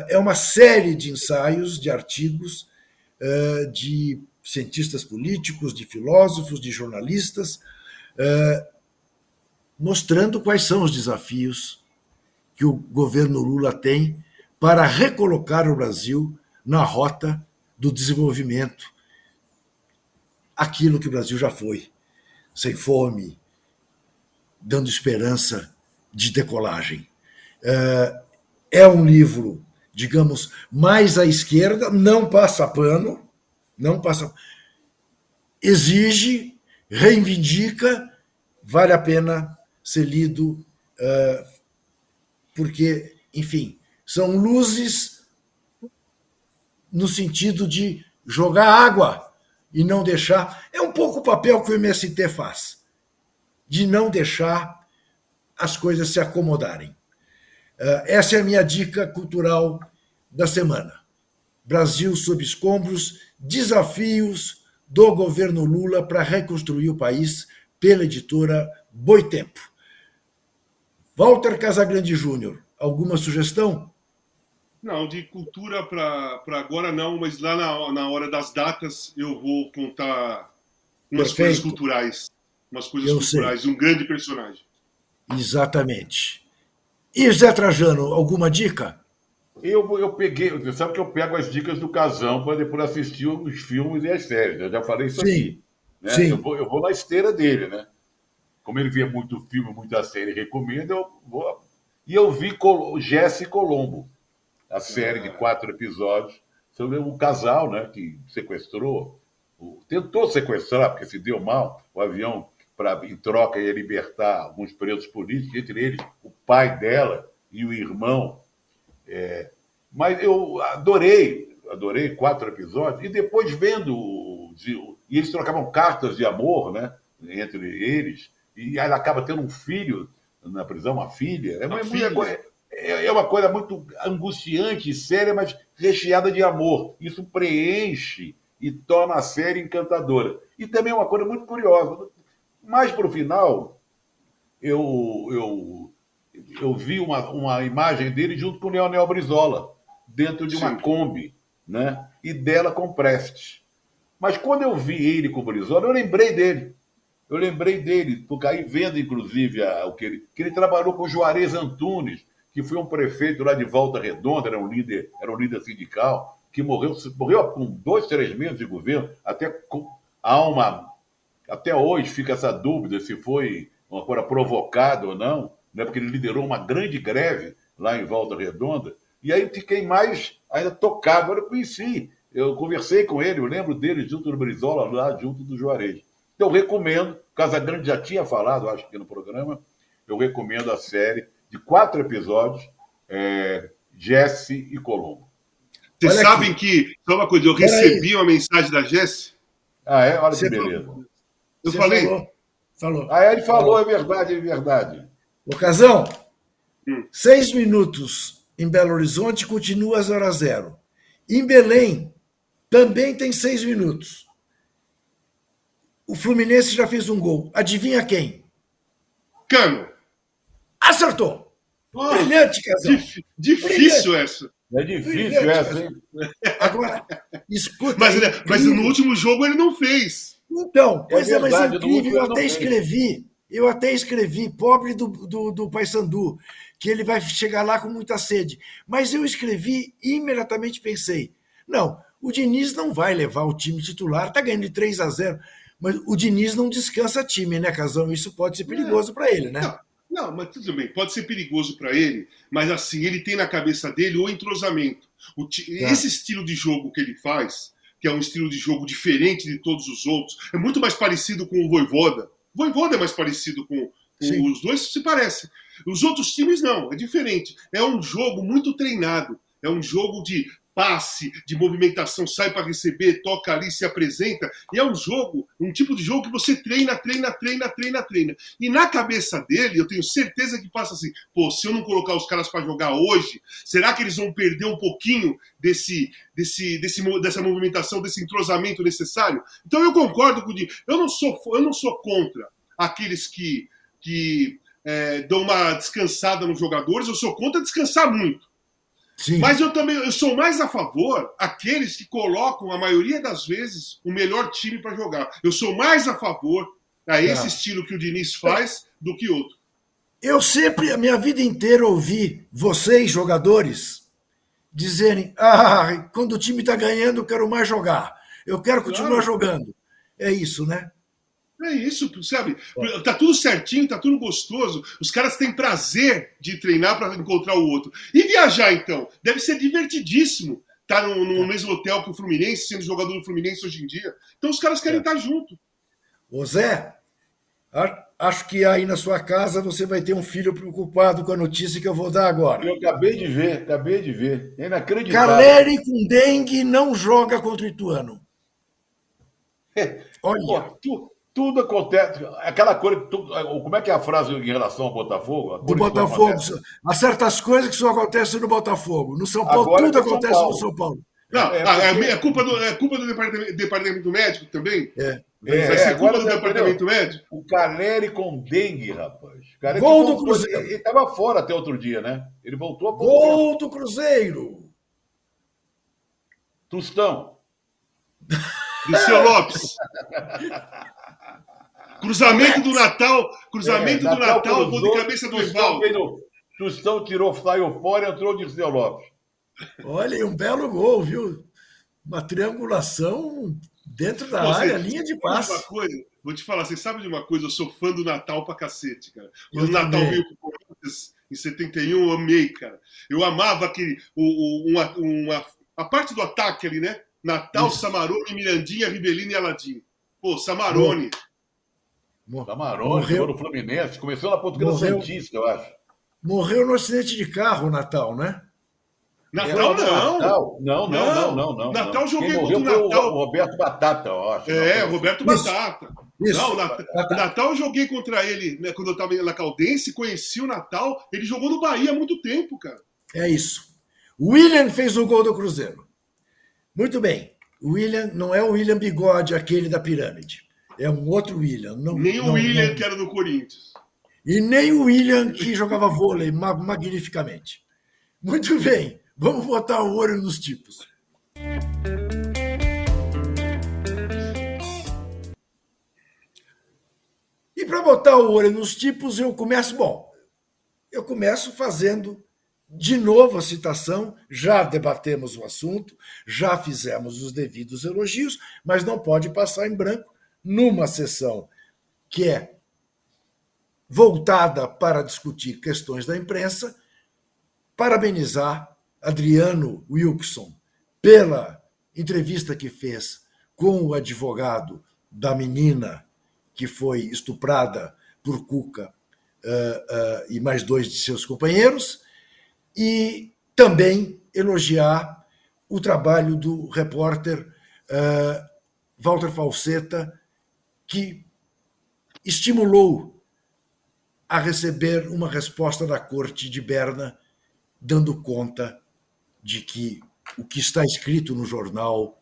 É uma série de ensaios, de artigos, de cientistas políticos, de filósofos, de jornalistas, mostrando quais são os desafios que o governo Lula tem para recolocar o Brasil na rota do desenvolvimento, aquilo que o Brasil já foi, sem fome, dando esperança de decolagem. É, é um livro, digamos, mais à esquerda, não passa pano, não passa. Exige, reivindica, vale a pena ser lido, é, porque, enfim, são luzes no sentido de jogar água e não deixar. É um pouco o papel que o MST faz, de não deixar as coisas se acomodarem. Eh, essa é a minha dica cultural da semana. Brasil sob escombros, desafios do governo Lula para reconstruir o país pela editora Boitempo. Walter Casagrande Júnior, alguma sugestão? Não, de cultura para agora não, mas lá na, na hora das datas eu vou contar umas Perfeito. coisas culturais. Umas coisas eu culturais, sei. um grande personagem. Exatamente. E Zé Trajano, alguma dica? Eu, eu peguei, você sabe que eu pego as dicas do Casão para depois assistir os filmes e as séries. Eu já falei isso Sim. aqui. Né? Sim. Eu, vou, eu vou na esteira dele, né? Como ele vê muito filme, muita série, recomenda, eu vou. E eu vi Col Jesse Colombo a série de quatro episódios sobre o casal né, que sequestrou, tentou sequestrar, porque se deu mal, o avião para em troca ia libertar alguns presos políticos, entre eles o pai dela e o irmão. É, mas eu adorei, adorei quatro episódios, e depois vendo, e eles trocavam cartas de amor né, entre eles, e ela acaba tendo um filho na prisão, uma filha. É uma, filha. É, é uma coisa muito angustiante e séria, mas recheada de amor. Isso preenche e torna a série encantadora. E também é uma coisa muito curiosa. Mais para o final, eu, eu, eu vi uma, uma imagem dele junto com o Leonel Brizola, dentro de uma Sim. Kombi, né? e dela com Prestes. Mas quando eu vi ele com o Brizola, eu lembrei dele. Eu lembrei dele, porque aí vendo, inclusive, a, o que ele, que ele trabalhou com Juarez Antunes, que foi um prefeito lá de Volta Redonda, era um líder, era um líder sindical, que morreu, morreu com dois, três meses de governo, até com, há. Até hoje fica essa dúvida se foi uma coisa provocada ou não, né, porque ele liderou uma grande greve lá em Volta Redonda, e aí fiquei mais ainda tocado. Eu conheci, eu conversei com ele, eu lembro dele junto do Brizola, lá junto do Juarez. Então, eu recomendo, Casagrande já tinha falado, acho que no programa, eu recomendo a série de quatro episódios, é, Jesse e Colombo. Vocês Olha sabem aqui. que, só uma coisa, eu recebi uma mensagem da Jesse. Ah, é? Olha que beleza. Falou. Eu Você falei? Falou. falou. Ah, ele falou, é verdade, é verdade. Ocasão, hum. seis minutos em Belo Horizonte continua 0 a 0 Em Belém, também tem seis minutos. O Fluminense já fez um gol. Adivinha quem? Cano. Acertou! Oh, Brilhante, Casal. Dif difícil Brilhante. essa. É difícil Brilhante, essa, hein? Agora, escuta. Mas, aí, mas no último jogo ele não fez. Então, pois é, é mas é incrível. Eu até escrevi, eu até escrevi, pobre do, do, do Paysandu, que ele vai chegar lá com muita sede. Mas eu escrevi e imediatamente pensei: não, o Diniz não vai levar o time titular, está ganhando de 3 a 0. Mas o Diniz não descansa time, né, Casão? Isso pode ser perigoso para ele, né? Não. Não, mas tudo bem, pode ser perigoso para ele, mas assim, ele tem na cabeça dele o entrosamento. O é. Esse estilo de jogo que ele faz, que é um estilo de jogo diferente de todos os outros, é muito mais parecido com o Voivoda. O Voivoda é mais parecido com, com os dois, se parece. Os outros times não, é diferente. É um jogo muito treinado, é um jogo de passe, de movimentação, sai para receber, toca ali, se apresenta. E é um jogo, um tipo de jogo que você treina, treina, treina, treina, treina. E na cabeça dele, eu tenho certeza que passa assim: pô, se eu não colocar os caras para jogar hoje, será que eles vão perder um pouquinho desse, desse, desse, dessa movimentação, desse entrosamento necessário? Então eu concordo com o Di. Eu não sou, eu não sou contra aqueles que, que é, dão uma descansada nos jogadores, eu sou contra descansar muito. Sim. Mas eu também eu sou mais a favor aqueles que colocam, a maioria das vezes, o melhor time para jogar. Eu sou mais a favor a esse ah. estilo que o Diniz faz do que outro. Eu sempre, a minha vida inteira, ouvi vocês, jogadores, dizerem: ah, quando o time está ganhando, eu quero mais jogar. Eu quero continuar claro. jogando. É isso, né? É isso, sabe? Tá tudo certinho, tá tudo gostoso. Os caras têm prazer de treinar para encontrar o outro. E viajar, então? Deve ser divertidíssimo estar tá no, no, mesmo hotel que o Fluminense, sendo jogador do Fluminense hoje em dia. Então os caras querem é. estar junto. Ô Zé, acho que aí na sua casa você vai ter um filho preocupado com a notícia que eu vou dar agora. Eu acabei de ver, acabei de ver. É inacreditável. Caleri com dengue não joga contra o Ituano. (laughs) Olha. Pô, tu, tudo acontece. Aquela coisa. como é que é a frase em relação ao Botafogo? Do Botafogo. Há certas coisas que só acontecem no Botafogo. No São Paulo, Agora tudo é acontece Paulo. no São Paulo. Não, é, é, é, culpa do, é culpa do departamento, departamento médico também? É. É, Vai ser culpa do departamento médico? O Caleri com dengue, rapaz. Caleri Gol do Cruzeiro. Ele estava fora até outro dia, né? Ele voltou a Gol do Cruzeiro. Tostão. Seu Lopes. (laughs) Cruzamento do Natal, cruzamento é, do Natal, gol de cabeça do Evaldo. Tostão tirou, saiu fora e entrou de Seu Lopes. Olha, um belo gol, viu? Uma triangulação dentro da área, linha de passe. Uma coisa, vou te falar, você sabe de uma coisa? Eu sou fã do Natal pra cacete, cara. Quando o Natal veio pro Corinthians em 71, eu amei, cara. Eu amava aquele, o, o, uma, uma, a parte do ataque ali, né? Natal, Isso. Samarone, Mirandinha, Ribelino e Aladim. Pô, Samarone. Samarone, morreu no Fluminense, começou na Portuguesa Santista, eu acho. Morreu no acidente de carro, Natal, né? Natal não. Natal, não, não, não, não, não. Natal joguei contra o Natal. O Roberto Batata, eu acho. É, o Roberto Batata. Isso. Não, Natal, Natal eu joguei contra ele né, quando eu estava na Caldense, conheci o Natal. Ele jogou no Bahia há muito tempo, cara. É isso. William fez o gol do Cruzeiro. Muito bem. William não é o William Bigode, aquele da pirâmide. É um outro William. Não, nem o William não... que era do Corinthians. E nem o William que jogava vôlei magnificamente. Muito bem. Vamos botar o olho nos tipos. E para botar o olho nos tipos, eu começo, bom, eu começo fazendo de novo a citação, já debatemos o assunto, já fizemos os devidos elogios, mas não pode passar em branco numa sessão que é voltada para discutir questões da imprensa, parabenizar Adriano Wilson pela entrevista que fez com o advogado da menina que foi estuprada por Cuca uh, uh, e mais dois de seus companheiros, e também elogiar o trabalho do repórter uh, Walter Falseta, que estimulou a receber uma resposta da corte de Berna, dando conta de que o que está escrito no jornal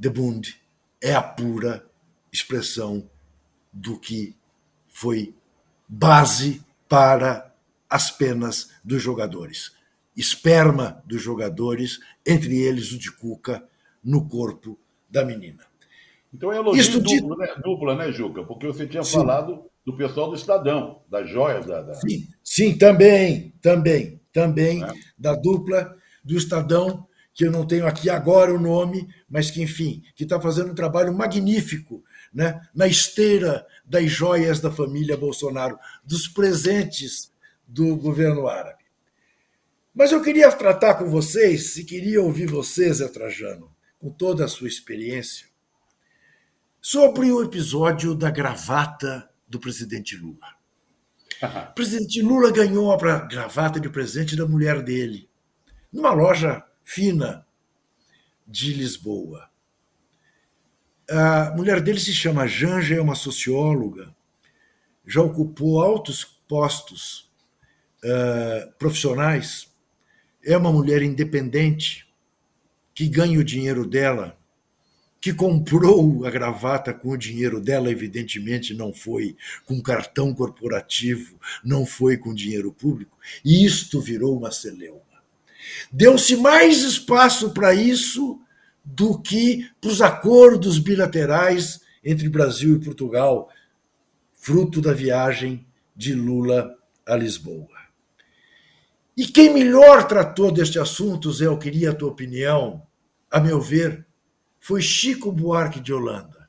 The Bund é a pura expressão do que foi base para as penas dos jogadores. Esperma dos jogadores, entre eles o de Cuca, no corpo da menina. Então é elogio duplo, de... né, dupla, né, Juca? Porque você tinha sim. falado do pessoal do Estadão, das joias da. da... Sim, sim, também, também também é. da dupla do Estadão, que eu não tenho aqui agora o nome, mas que, enfim, que está fazendo um trabalho magnífico né, na esteira das joias da família Bolsonaro, dos presentes do governo árabe. Mas eu queria tratar com vocês, e queria ouvir vocês, Zé Trajano, com toda a sua experiência, sobre o episódio da gravata do presidente Lula. O (laughs) presidente Lula ganhou a gravata de presente da mulher dele, numa loja fina de Lisboa. A mulher dele se chama Janja, é uma socióloga, já ocupou altos postos uh, profissionais, é uma mulher independente que ganha o dinheiro dela, que comprou a gravata com o dinheiro dela, evidentemente não foi com cartão corporativo, não foi com dinheiro público, e isto virou uma celeuma. Deu-se mais espaço para isso do que para os acordos bilaterais entre Brasil e Portugal, fruto da viagem de Lula a Lisboa. E quem melhor tratou deste assunto, Zé, eu queria a tua opinião, a meu ver, foi Chico Buarque de Holanda,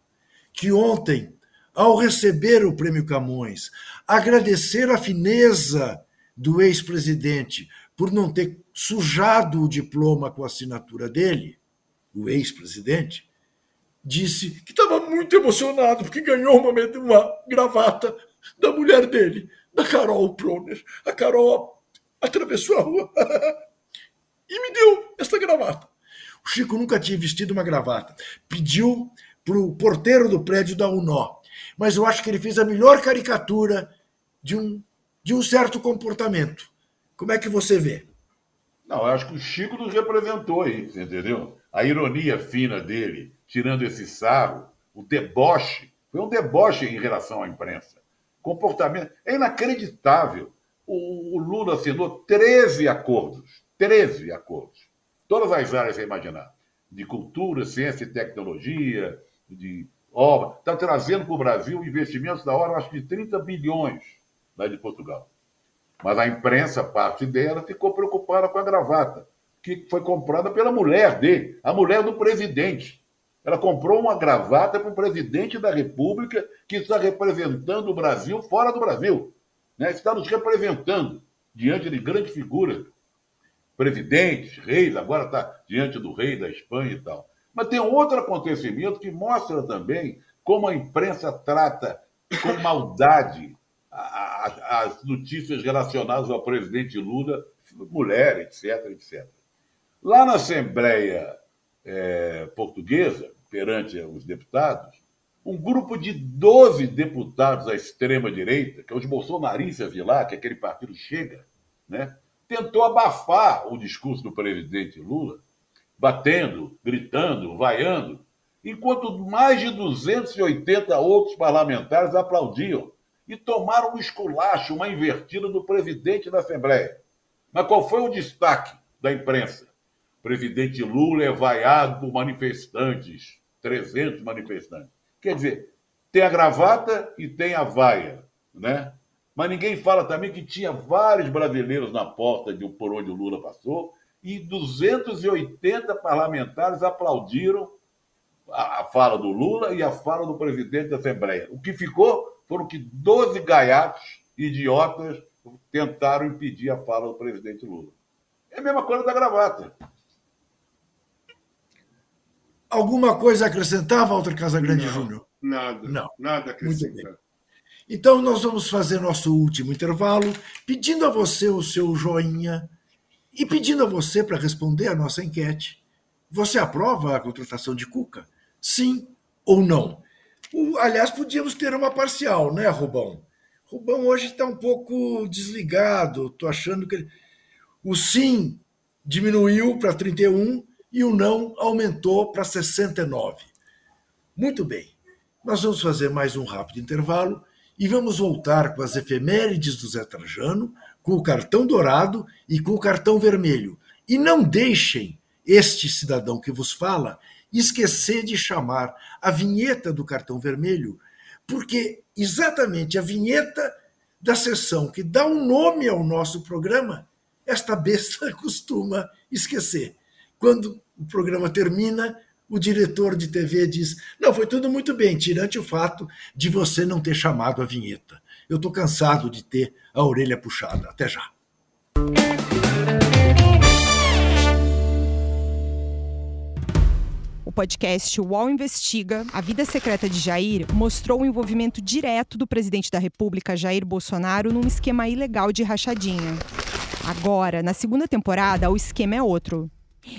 que ontem, ao receber o Prêmio Camões, agradecer a fineza do ex-presidente por não ter sujado o diploma com a assinatura dele, o ex-presidente, disse que estava muito emocionado porque ganhou uma, uma gravata da mulher dele, da Carol Proner. A Carol atravessou a rua (laughs) e me deu esta gravata. O Chico nunca tinha vestido uma gravata. Pediu para o porteiro do prédio dar um nó. Mas eu acho que ele fez a melhor caricatura de um, de um certo comportamento. Como é que você vê? Não, eu acho que o Chico nos representou aí, entendeu? A ironia fina dele, tirando esse sarro, o deboche, foi um deboche em relação à imprensa. Comportamento. É inacreditável. O, o Lula assinou 13 acordos. 13 acordos todas as áreas você imaginar, de cultura, ciência e tecnologia, de obra, está trazendo para o Brasil investimentos da hora, acho, de 30 bilhões lá de Portugal. Mas a imprensa, parte dela, ficou preocupada com a gravata, que foi comprada pela mulher dele, a mulher do presidente. Ela comprou uma gravata para o presidente da República que está representando o Brasil fora do Brasil. Né? Está nos representando diante de grandes figuras presidentes, reis, agora está diante do rei da Espanha e tal. Mas tem outro acontecimento que mostra também como a imprensa trata com maldade as notícias relacionadas ao presidente Lula, mulher, etc, etc. Lá na Assembleia é, Portuguesa, perante os deputados, um grupo de 12 deputados à extrema-direita, que é os bolsonaristas de lá, que é aquele partido chega, né? Tentou abafar o discurso do presidente Lula, batendo, gritando, vaiando, enquanto mais de 280 outros parlamentares aplaudiam e tomaram um esculacho, uma invertida do presidente da Assembleia. Mas qual foi o destaque da imprensa? O presidente Lula é vaiado por manifestantes, 300 manifestantes. Quer dizer, tem a gravata e tem a vaia, né? Mas ninguém fala também que tinha vários brasileiros na porta de por onde o Lula passou e 280 parlamentares aplaudiram a, a fala do Lula e a fala do presidente da Assembleia. O que ficou foram que 12 gaiatos idiotas tentaram impedir a fala do presidente Lula. É a mesma coisa da gravata. Alguma coisa a acrescentar, Walter Casagrande Júnior? Nada. Não. Nada a acrescentar. Então, nós vamos fazer nosso último intervalo, pedindo a você o seu joinha e pedindo a você para responder a nossa enquete. Você aprova a contratação de Cuca? Sim ou não? O, aliás, podíamos ter uma parcial, né, Rubão? Rubão hoje está um pouco desligado. Estou achando que ele... o sim diminuiu para 31 e o não aumentou para 69. Muito bem. Nós vamos fazer mais um rápido intervalo e vamos voltar com as efemérides do Zé Trajano, com o cartão dourado e com o cartão vermelho. E não deixem este cidadão que vos fala esquecer de chamar a vinheta do cartão vermelho, porque exatamente a vinheta da sessão que dá um nome ao nosso programa, esta besta (laughs) costuma esquecer. Quando o programa termina, o diretor de TV diz: Não, foi tudo muito bem, tirante o fato de você não ter chamado a vinheta. Eu estou cansado de ter a orelha puxada. Até já. O podcast UOL Investiga, A Vida Secreta de Jair, mostrou o envolvimento direto do presidente da República, Jair Bolsonaro, num esquema ilegal de rachadinha. Agora, na segunda temporada, o esquema é outro.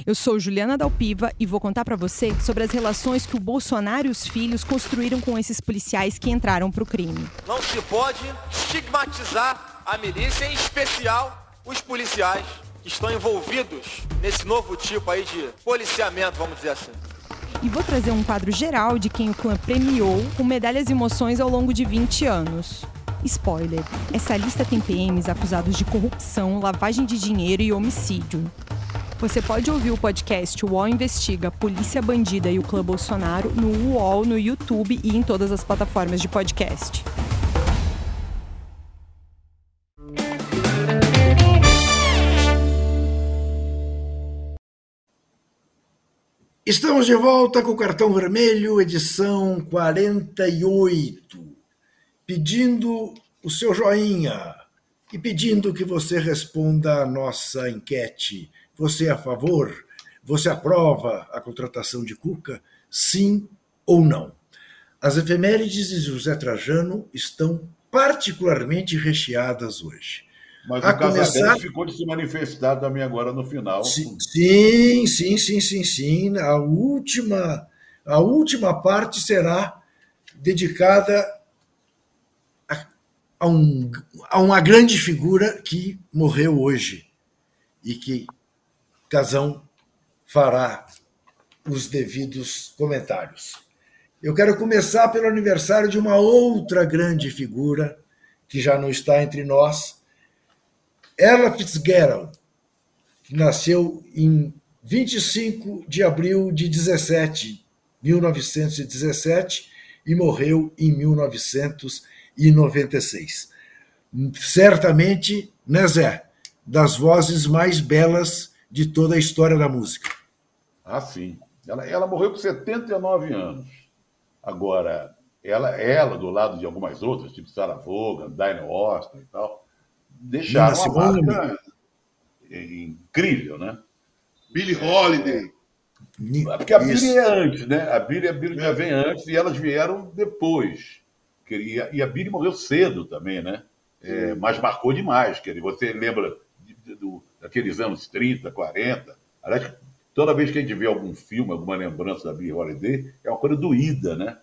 Eu sou Juliana Dalpiva e vou contar para você sobre as relações que o Bolsonaro e os filhos construíram com esses policiais que entraram para o crime. Não se pode estigmatizar a milícia, em especial os policiais que estão envolvidos nesse novo tipo aí de policiamento, vamos dizer assim. E vou trazer um quadro geral de quem o clã premiou com medalhas e emoções ao longo de 20 anos. Spoiler: essa lista tem PMs acusados de corrupção, lavagem de dinheiro e homicídio. Você pode ouvir o podcast UOL Investiga Polícia Bandida e o Clã Bolsonaro no UOL, no YouTube e em todas as plataformas de podcast. Estamos de volta com o cartão vermelho, edição 48, pedindo o seu joinha e pedindo que você responda à nossa enquete você é a favor? Você aprova a contratação de Cuca? Sim ou não? As efemérides de José Trajano estão particularmente recheadas hoje. Mas a o começar... ficou de se manifestar também agora no final. Sim, sim, sim, sim, sim, sim. A última, a última parte será dedicada a, a, um, a uma grande figura que morreu hoje e que Casão fará os devidos comentários. Eu quero começar pelo aniversário de uma outra grande figura que já não está entre nós, Ella Fitzgerald, que nasceu em 25 de abril de 17, 1917 e morreu em 1996. Certamente, né, Zé, das vozes mais belas de toda a história da música. Ah, sim. Ela, ela morreu com 79 anos. Agora, ela, ela, do lado de algumas outras, tipo Sarah Vaughan, Dinah Austin e tal, deixaram uma marca incrível, né? Billie Holiday. É, porque a Billie é antes, né? A Billie, a Billie já vem antes e elas vieram depois. E a, e a Billie morreu cedo também, né? É, mas marcou demais. Quer dizer, você lembra do, daqueles anos 30, 40. Aliás, toda vez que a gente vê algum filme, alguma lembrança da Billie Holiday, é uma coisa doída, né?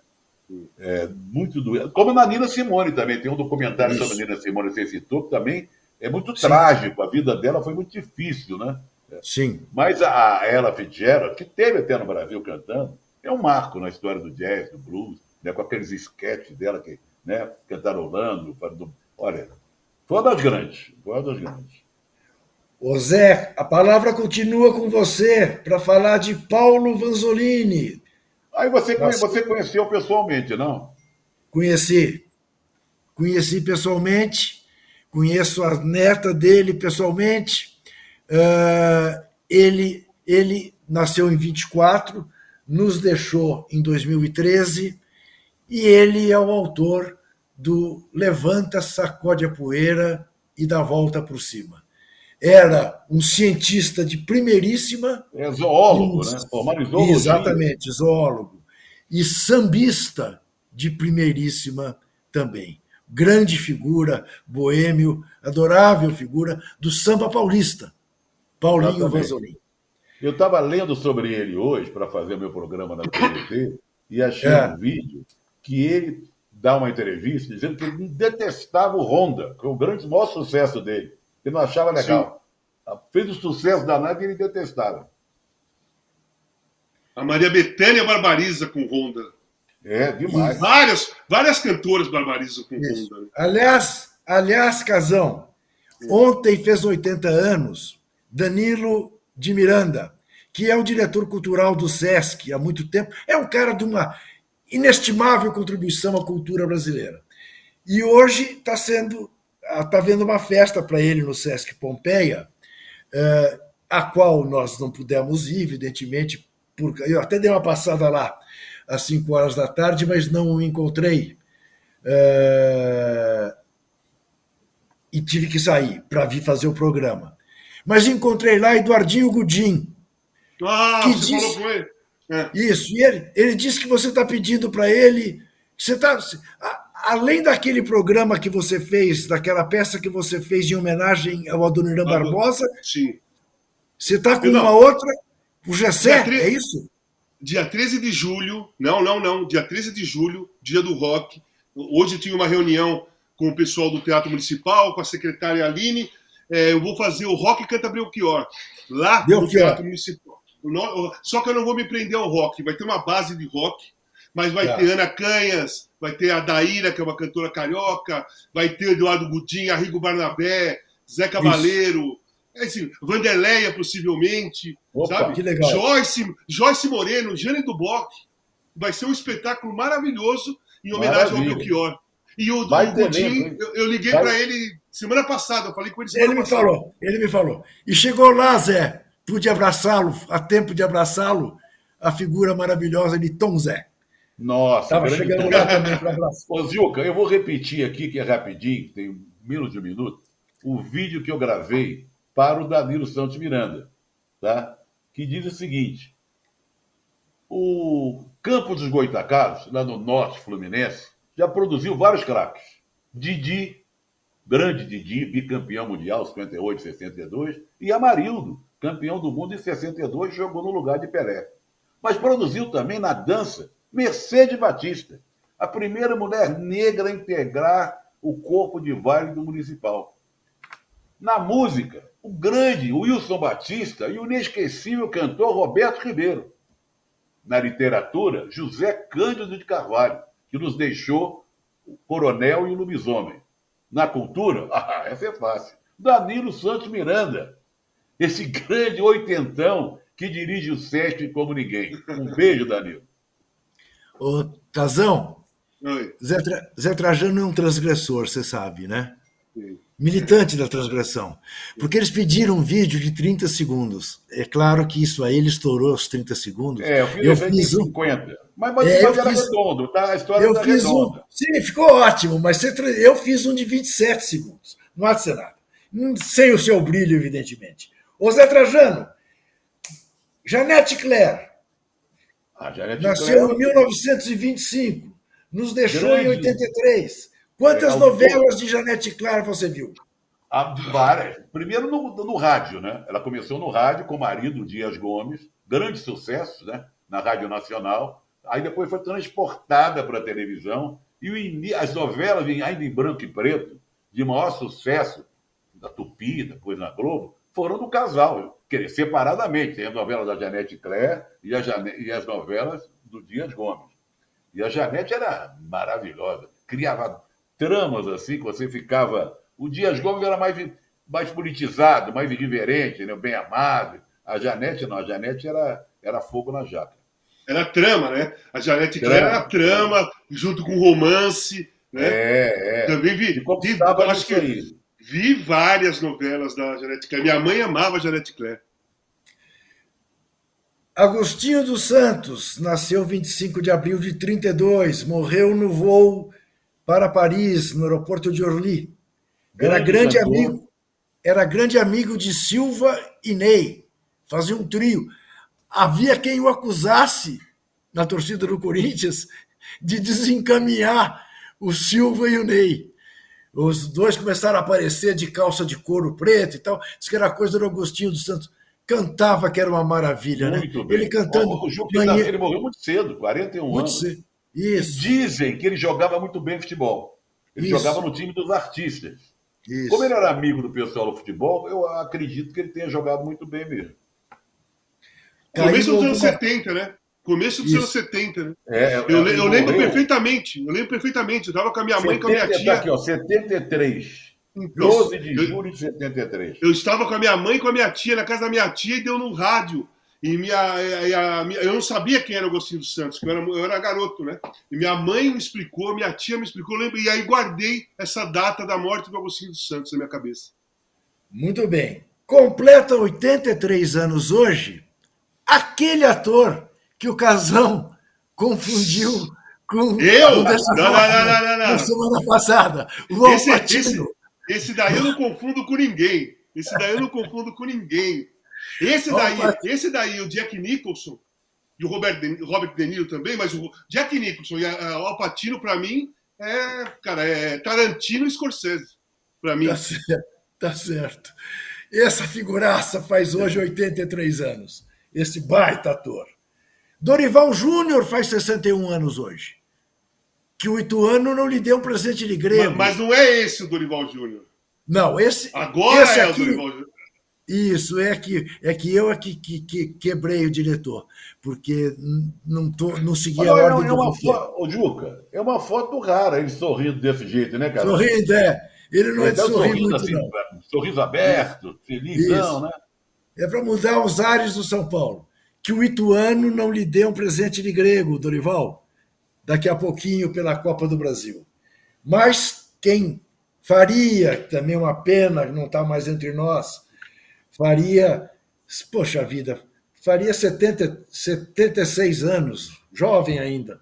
É, muito doída. Como na Nina Simone também, tem um documentário Isso. sobre a Nina Simone que você citou, que também é muito Sim. trágico. A vida dela foi muito difícil, né? Sim. Mas a Ella Fitzgerald, que teve até no Brasil cantando, é um marco na história do jazz, do blues, né, com aqueles sketches dela que, né, cantarolando. Olha, foi uma das grandes, foi uma das grandes. Ô Zé, a palavra continua com você para falar de Paulo Vanzolini. Aí você, Nossa. você conheceu pessoalmente, não? Conheci. Conheci pessoalmente, conheço a neta dele pessoalmente. Uh, ele, ele nasceu em 24, nos deixou em 2013 e ele é o autor do Levanta, Sacode a Poeira e dá Volta por Cima era um cientista de primeiríssima. É zoólogo, né? Formado em zoologia. Exatamente, zoólogo. E sambista de primeiríssima também. Grande figura, boêmio, adorável figura do samba paulista, Paulinho Vanzolin. Eu estava lendo sobre ele hoje para fazer meu programa na TVT e achei é. um vídeo que ele dá uma entrevista dizendo que ele detestava o Honda, que é o grande maior sucesso dele. Ele não achava legal. Sim. Fez o sucesso danado e ele detestava. A Maria Bethânia barbariza com Honda. É, demais. E várias, várias cantoras barbarizam com Isso. Honda. Né? Aliás, aliás, Casão, ontem fez 80 anos Danilo de Miranda, que é o diretor cultural do SESC há muito tempo. É um cara de uma inestimável contribuição à cultura brasileira. E hoje está sendo está havendo uma festa para ele no Sesc Pompeia, é, a qual nós não pudemos ir, evidentemente, porque eu até dei uma passada lá às 5 horas da tarde, mas não o encontrei. É, e tive que sair para vir fazer o programa. Mas encontrei lá Eduardinho Gudim. Ah, que você disse, falou com ele. É. Isso, e ele, ele disse que você está pedindo para ele. Você está além daquele programa que você fez, daquela peça que você fez em homenagem ao Adoniran Barbosa, sim. você está com uma outra, O Gessé, tre... é isso? Dia 13 de julho, não, não, não, dia 13 de julho, dia do rock. Hoje tive uma reunião com o pessoal do Teatro Municipal, com a secretária Aline. É, eu vou fazer o Rock Canta Belchior, lá Belchior. no Teatro Municipal. Só que eu não vou me prender ao rock, vai ter uma base de rock, mas vai tá. ter Ana Canhas, vai ter a Daíra, que é uma cantora carioca, vai ter Eduardo Gudim, Arrigo Barnabé, Zé Cavaleiro, é assim, Vanderleia, possivelmente, Opa, sabe? Que legal. Joyce, Joyce Moreno, Jane Duboc. Vai ser um espetáculo maravilhoso em homenagem Maravilha. ao Belchior. E o, Vai o Godinho, eu, eu, liguei para ele semana passada, eu falei com ele semana Ele me passada. falou, ele me falou. E chegou lá, Zé, pude abraçá-lo, a tempo de abraçá-lo, a figura maravilhosa de Tom Zé. Nossa, Estava chegando lá também para abraçar. (laughs) Ô, Zilka, eu vou repetir aqui, que é rapidinho, tem menos de um minuto, o vídeo que eu gravei para o Danilo Santos Miranda, tá? que diz o seguinte: o Campo dos Goitacazes, lá no norte fluminense, já produziu vários craques. Didi, grande Didi, bicampeão mundial, 58, 62, e Amarildo, campeão do mundo em 62, jogou no lugar de Pelé. Mas produziu também na dança Mercedes Batista, a primeira mulher negra a integrar o corpo de baile do municipal. Na música, o grande Wilson Batista e o inesquecível cantor Roberto Ribeiro. Na literatura, José Cândido de Carvalho que nos deixou o Coronel e o Lobisomem. Na cultura, (laughs) ah, essa é fácil. Danilo Santos Miranda, esse grande oitentão que dirige o SESC como ninguém. Um beijo, Danilo. Ô, Tazão, Zé, Tra... Zé Trajano é um transgressor, você sabe, né? Sim militante da transgressão, porque eles pediram um vídeo de 30 segundos. É claro que isso aí ele estourou os 30 segundos. É, eu fiz, eu um... 50. Mas, mas é, eu fiz, redondo, tá? A história eu fiz redonda. Um, sim, ficou ótimo, mas eu fiz um de 27 segundos. Não há de ser nada. Sem o seu brilho, evidentemente. Ô Zé Trajano, Janete Claire. Ah, nasceu em 1925, nos deixou Grande. em 83. Quantas é, novelas de Janete Clara você viu? Ah, várias. Primeiro no, no, rádio, né? Ela começou no rádio com o marido Dias Gomes, grande sucesso, né? Na Rádio Nacional. Aí depois foi transportada para a televisão e as novelas, ainda em branco e preto, de maior sucesso, da Tupi, depois na Globo, foram do casal, separadamente. Tem a novela da Janete Claire e, e as novelas do Dias Gomes. E a Janete era maravilhosa, criava tramas assim, que você ficava. O Dias Gomes era mais, mais politizado, mais irreverente, né? bem amado. A Janete não, a Janete era, era fogo na jaca. Era trama, né? A Janete trama. era trama, junto com romance. Né? É, é. Também vi. acho que aí. Vi várias novelas da Janete Claire. Minha mãe amava a Janete Claire. Agostinho dos Santos nasceu 25 de abril de 32, morreu no voo para Paris, no aeroporto de Orly. Era grande, amigo, era grande amigo de Silva e Ney. Fazia um trio. Havia quem o acusasse na torcida do Corinthians de desencaminhar o Silva e o Ney. Os dois começaram a aparecer de calça de couro preto e tal. Diz que era coisa do Agostinho dos Santos. Cantava que era uma maravilha, muito né? Bem. Ele cantando. O, o ele morreu muito cedo, 41 muito anos. Cedo. Isso. Dizem que ele jogava muito bem futebol. Ele Isso. jogava no time dos artistas. Isso. Como ele era amigo do pessoal do futebol, eu acredito que ele tenha jogado muito bem mesmo. Começo dos anos 70, né? Começo dos Isso. anos 70, né? É, eu, eu, eu lembro perfeitamente. Eu lembro perfeitamente. Eu estava com a minha 70, mãe e com a minha tia. Tá aqui, ó, 73. 12 de julho de 73. Eu estava com a minha mãe e com a minha tia, na casa da minha tia, e deu no rádio. E minha, e a, minha, eu não sabia quem era o Agostinho dos Santos, que eu era, eu era garoto, né? E minha mãe me explicou, minha tia me explicou, lembro, e aí guardei essa data da morte do Agostinho dos Santos na minha cabeça. Muito bem. Completa 83 anos hoje aquele ator que o Casão confundiu com eu? Não, não, não, não, Na semana passada. O esse, esse, esse daí eu não confundo com ninguém. Esse daí eu não confundo com ninguém. Esse daí, esse daí, o Jack Nicholson e o Robert De, Robert De Niro também, mas o Jack Nicholson e o Al Pacino, para mim, é, cara, é Tarantino e Scorsese. Para mim. Tá certo, tá certo. Essa figuraça faz hoje 83 anos. esse baita ator. Dorival Júnior faz 61 anos hoje. Que o Ituano não lhe deu um presente de grego. Mas, mas não é esse o Dorival Júnior. Não, esse. Agora esse é aqui, o Dorival Júnior. Isso, é que, é que eu é que, que, que quebrei o diretor, porque não, tô, não segui a ordem é do uma foto, Ô, Juca, é uma foto rara ele sorrindo desse jeito, né, cara? Sorrindo, é. Ele não é de dá um sorrir sorriso muito, assim, não. sorriso aberto, felizão, Isso. né? É para mudar os ares do São Paulo. Que o Ituano não lhe dê um presente de grego, Dorival, daqui a pouquinho pela Copa do Brasil. Mas quem faria, também é uma pena não está mais entre nós, faria, poxa vida, faria 70, 76 anos, jovem ainda.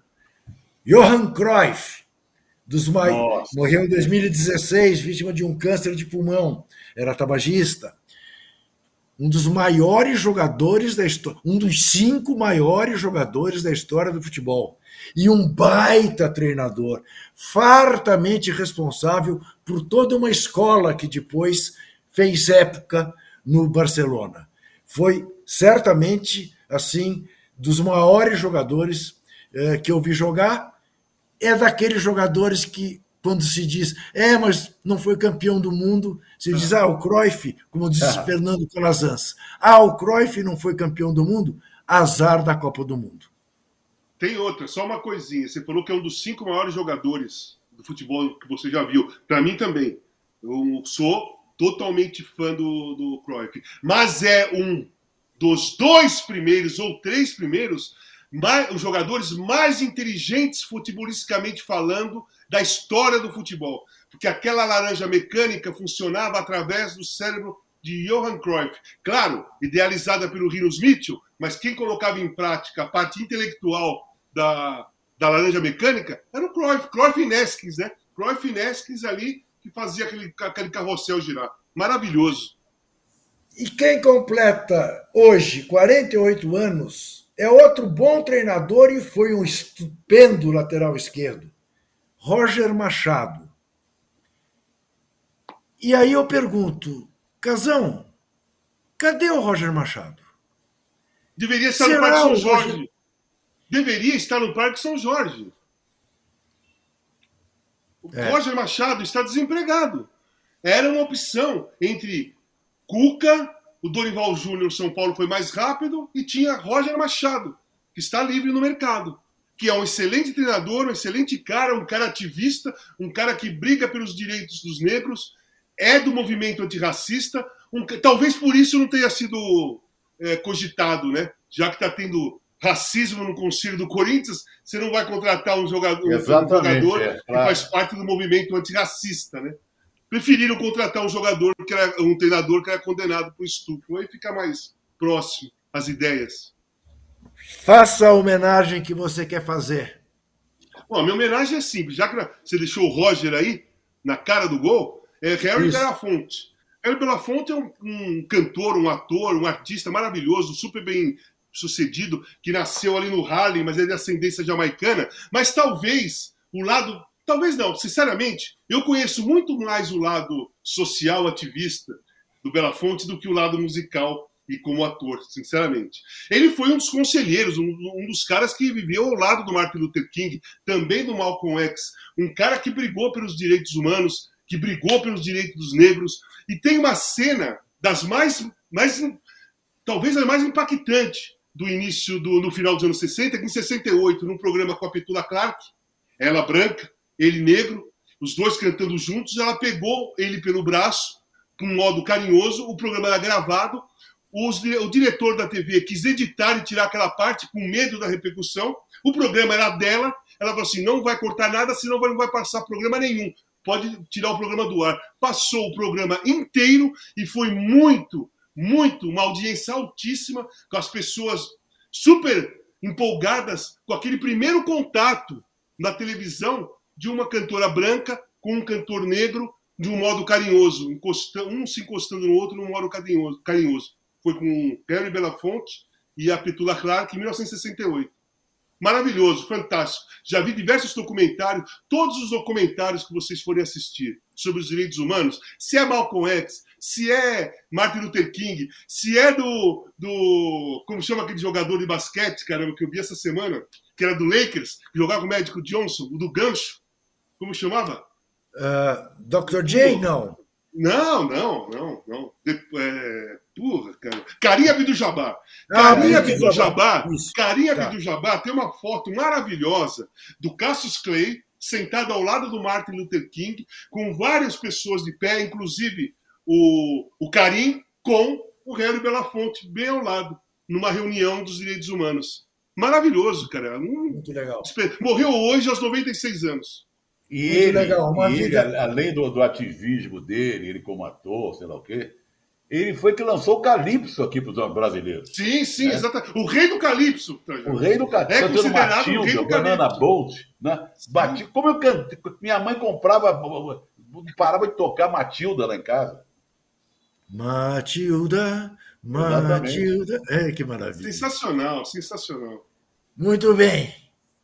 Johan Cruyff, dos mai... Morreu em 2016, vítima de um câncer de pulmão, era tabagista. Um dos maiores jogadores da história, um dos cinco maiores jogadores da história do futebol. E um baita treinador, fartamente responsável por toda uma escola que depois fez época no Barcelona. Foi certamente, assim, dos maiores jogadores eh, que eu vi jogar. É daqueles jogadores que, quando se diz, é, mas não foi campeão do mundo, se diz, ah, o Cruyff, como diz Ah. Fernando Calazans, ah, o Cruyff não foi campeão do mundo, azar da Copa do Mundo. Tem outra, só uma coisinha. Você falou que é um dos cinco maiores jogadores do futebol que você já viu. Para mim também. Eu sou totalmente fã do, do Cruyff. Mas é um dos dois primeiros ou três primeiros mais, os jogadores mais inteligentes futebolisticamente falando da história do futebol. Porque aquela laranja mecânica funcionava através do cérebro de Johan Cruyff. Claro, idealizada pelo Rinos Mitchell, mas quem colocava em prática a parte intelectual da, da laranja mecânica era o Cruyff, Cruyff e Neskins, né? Cruyff e Neskins ali que fazia aquele, aquele carrossel girar. Maravilhoso. E quem completa hoje 48 anos é outro bom treinador e foi um estupendo lateral esquerdo, Roger Machado. E aí eu pergunto, Casão, cadê o Roger Machado? Deveria estar Será no Parque São Jorge. Roger- Deveria estar no Parque São Jorge. O É. Roger Machado está desempregado. Era uma opção entre Cuca, o Dorival Júnior São Paulo foi mais rápido e tinha Roger Machado, que está livre no mercado. Que é um excelente treinador, um excelente cara, um cara ativista, um cara que briga pelos direitos dos negros, é do movimento antirracista. Um, talvez por isso não tenha sido é, cogitado, né? Já que está tendo racismo no Conselho do Corinthians, você não vai contratar um jogador, um jogador é, que faz parte do movimento antirracista, né? Preferiram contratar um jogador que era um treinador que era condenado por estupro. Aí fica mais próximo às ideias. Faça a homenagem que você quer fazer. Bom, a minha homenagem é simples. Já que você deixou o Roger aí, na cara do gol, é Harry Isso. Belafonte. Harry Belafonte é um, um cantor, um ator, um artista maravilhoso, super bem sucedido, que nasceu ali no Harlem, mas é de ascendência jamaicana. Mas talvez o lado. Talvez não, sinceramente, eu conheço muito mais o lado social ativista do Belafonte do que o lado musical e como ator, sinceramente. Ele foi um dos conselheiros, um, um dos caras que viveu ao lado do Martin Luther King, também do Malcolm X, um cara que brigou pelos direitos humanos, que brigou pelos direitos dos negros, e tem uma cena das mais, mais talvez a mais impactante do início do no final dos anos 60, que em 68, num programa com a Petula Clark, ela branca, ele negro, os dois cantando juntos, ela pegou ele pelo braço, com um modo carinhoso, o programa era gravado, os, o diretor da TV quis editar e tirar aquela parte com medo da repercussão. O programa era dela. Ela falou assim: não vai cortar nada, senão não vai passar programa nenhum. Pode tirar o programa do ar. Passou o programa inteiro e foi muito, muito, uma audiência altíssima, com as pessoas super empolgadas com aquele primeiro contato na televisão de uma cantora branca com um cantor negro de um modo carinhoso, um se encostando no outro num modo carinhoso. carinhoso. Foi com Harry Belafonte e a Petula Clark em 1968. Maravilhoso, fantástico. Já vi diversos documentários, todos os documentários que vocês forem assistir sobre os direitos humanos, se é Malcolm X, se é Martin Luther King, se é do, do como chama aquele jogador de basquete, caramba, que eu vi essa semana, que era do Lakers, que jogava com o Médico Johnson, o do gancho, como chamava? Uh, Dr. J, não. Não, não, não, não. É, porra, cara. Carinha Abdul-Jabbar. Ah, Carinha Abdul-Jabbar, Carinha tá. Abdul-Jabbar tem uma foto maravilhosa do Cassius Clay sentado ao lado do Martin Luther King, com várias pessoas de pé, inclusive o, o Karim com o Harry Belafonte bem ao lado, numa reunião dos direitos humanos. Maravilhoso, cara. Muito legal. Morreu hoje aos 96 anos. E Muito ele, legal. Uma e vida... ele além do, do, ativismo dele, ele como ator, sei lá o quê, ele foi que lançou o Calypso aqui para os brasileiros. Sim, sim, é. exatamente. O rei do Calypso. O rei do Calypso. É considerado Matilda, o rei do Banana Bolt. Né? Bati, como eu cantei, minha mãe comprava, parava de tocar Matilda lá em casa. Matilda, Matilda. É, que maravilha. Sensacional, sensacional. Muito bem.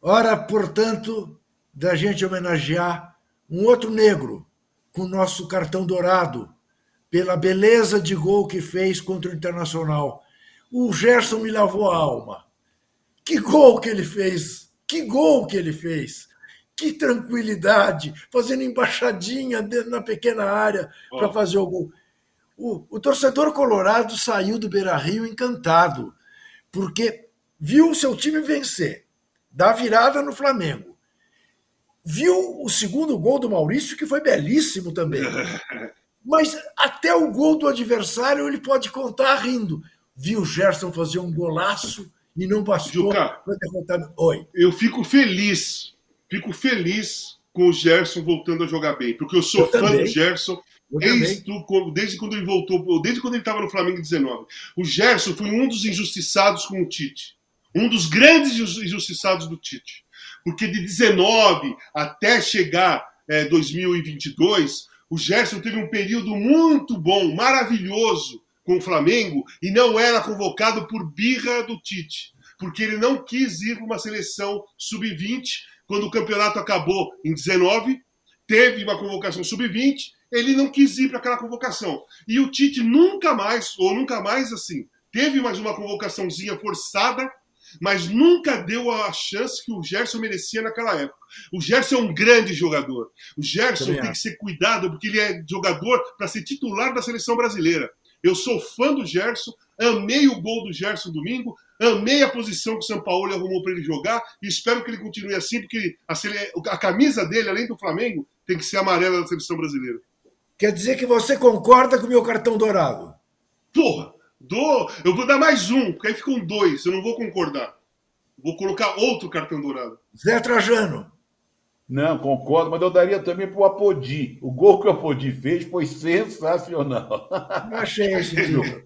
Hora, portanto, da gente homenagear um outro negro com o nosso cartão dourado, pela beleza de gol que fez contra o Internacional. O Gerson me lavou a alma. Que gol que ele fez! Que gol que ele fez! Que tranquilidade, fazendo embaixadinha dentro na pequena área para fazer o gol. O, o, torcedor colorado saiu do Beira Rio encantado, porque viu o seu time vencer, dar virada no Flamengo viu o segundo gol do Maurício, que foi belíssimo também. (laughs) Mas até o gol do adversário ele pode contar rindo. Viu o Gerson fazer um golaço e não bastou derrotar. Oi. Eu fico feliz, fico feliz com o Gerson voltando a jogar bem, porque eu sou eu fã também. do Gerson. Desde, desde, quando ele voltou, desde quando ele estava no Flamengo 19. O Gerson foi um dos injustiçados com o Tite. Um dos grandes injustiçados do Tite porque de 19 até chegar é, 2022, o Gerson teve um período muito bom, maravilhoso com o Flamengo e não era convocado por birra do Tite, porque ele não quis ir para uma seleção sub-20 quando o campeonato acabou em 19, teve uma convocação sub-20, ele não quis ir para aquela convocação. E o Tite nunca mais, ou nunca mais assim, teve mais uma convocaçãozinha forçada mas nunca deu a chance que o Gerson merecia naquela época. O Gerson é um grande jogador. O Gerson Também tem que ser cuidado porque ele é jogador para ser titular da seleção brasileira. Eu sou fã do Gerson, amei o gol do Gerson domingo, amei a posição que o São Paulo arrumou para ele jogar e espero que ele continue assim, porque a, a camisa dele, além do Flamengo, tem que ser amarela da seleção brasileira. Quer dizer que você concorda com o meu cartão dourado? Porra! Dou, eu vou dar mais um, porque aí ficam dois. Eu não vou concordar. Vou colocar outro cartão dourado. Zé Trajano. Não, concordo, mas eu daria também para o Apodi. O gol que o Apodi fez foi sensacional. Não achei esse (laughs) Juca.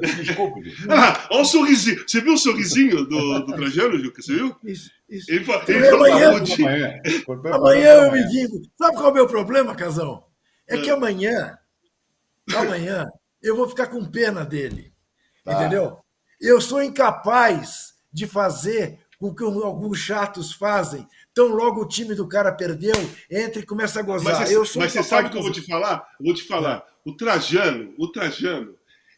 Desculpe. Ah, olha o sorrisinho. Você viu o sorrisinho do, do Trajano, Juca? Você viu? Isso, isso. Ele, fala, ele amanhã, amanhã, amanhã eu me digo. Sabe qual é o meu problema, Casão? É que é. amanhã, amanhã, eu vou ficar com pena dele. Tá. Entendeu? Eu sou incapaz de fazer o que alguns chatos fazem. Então, logo o time do cara perdeu, entra e começa a gozar. Mas, eu sou mas você sabe o que eu vou te falar? Eu vou te falar. É. O Trajano, o Trajano,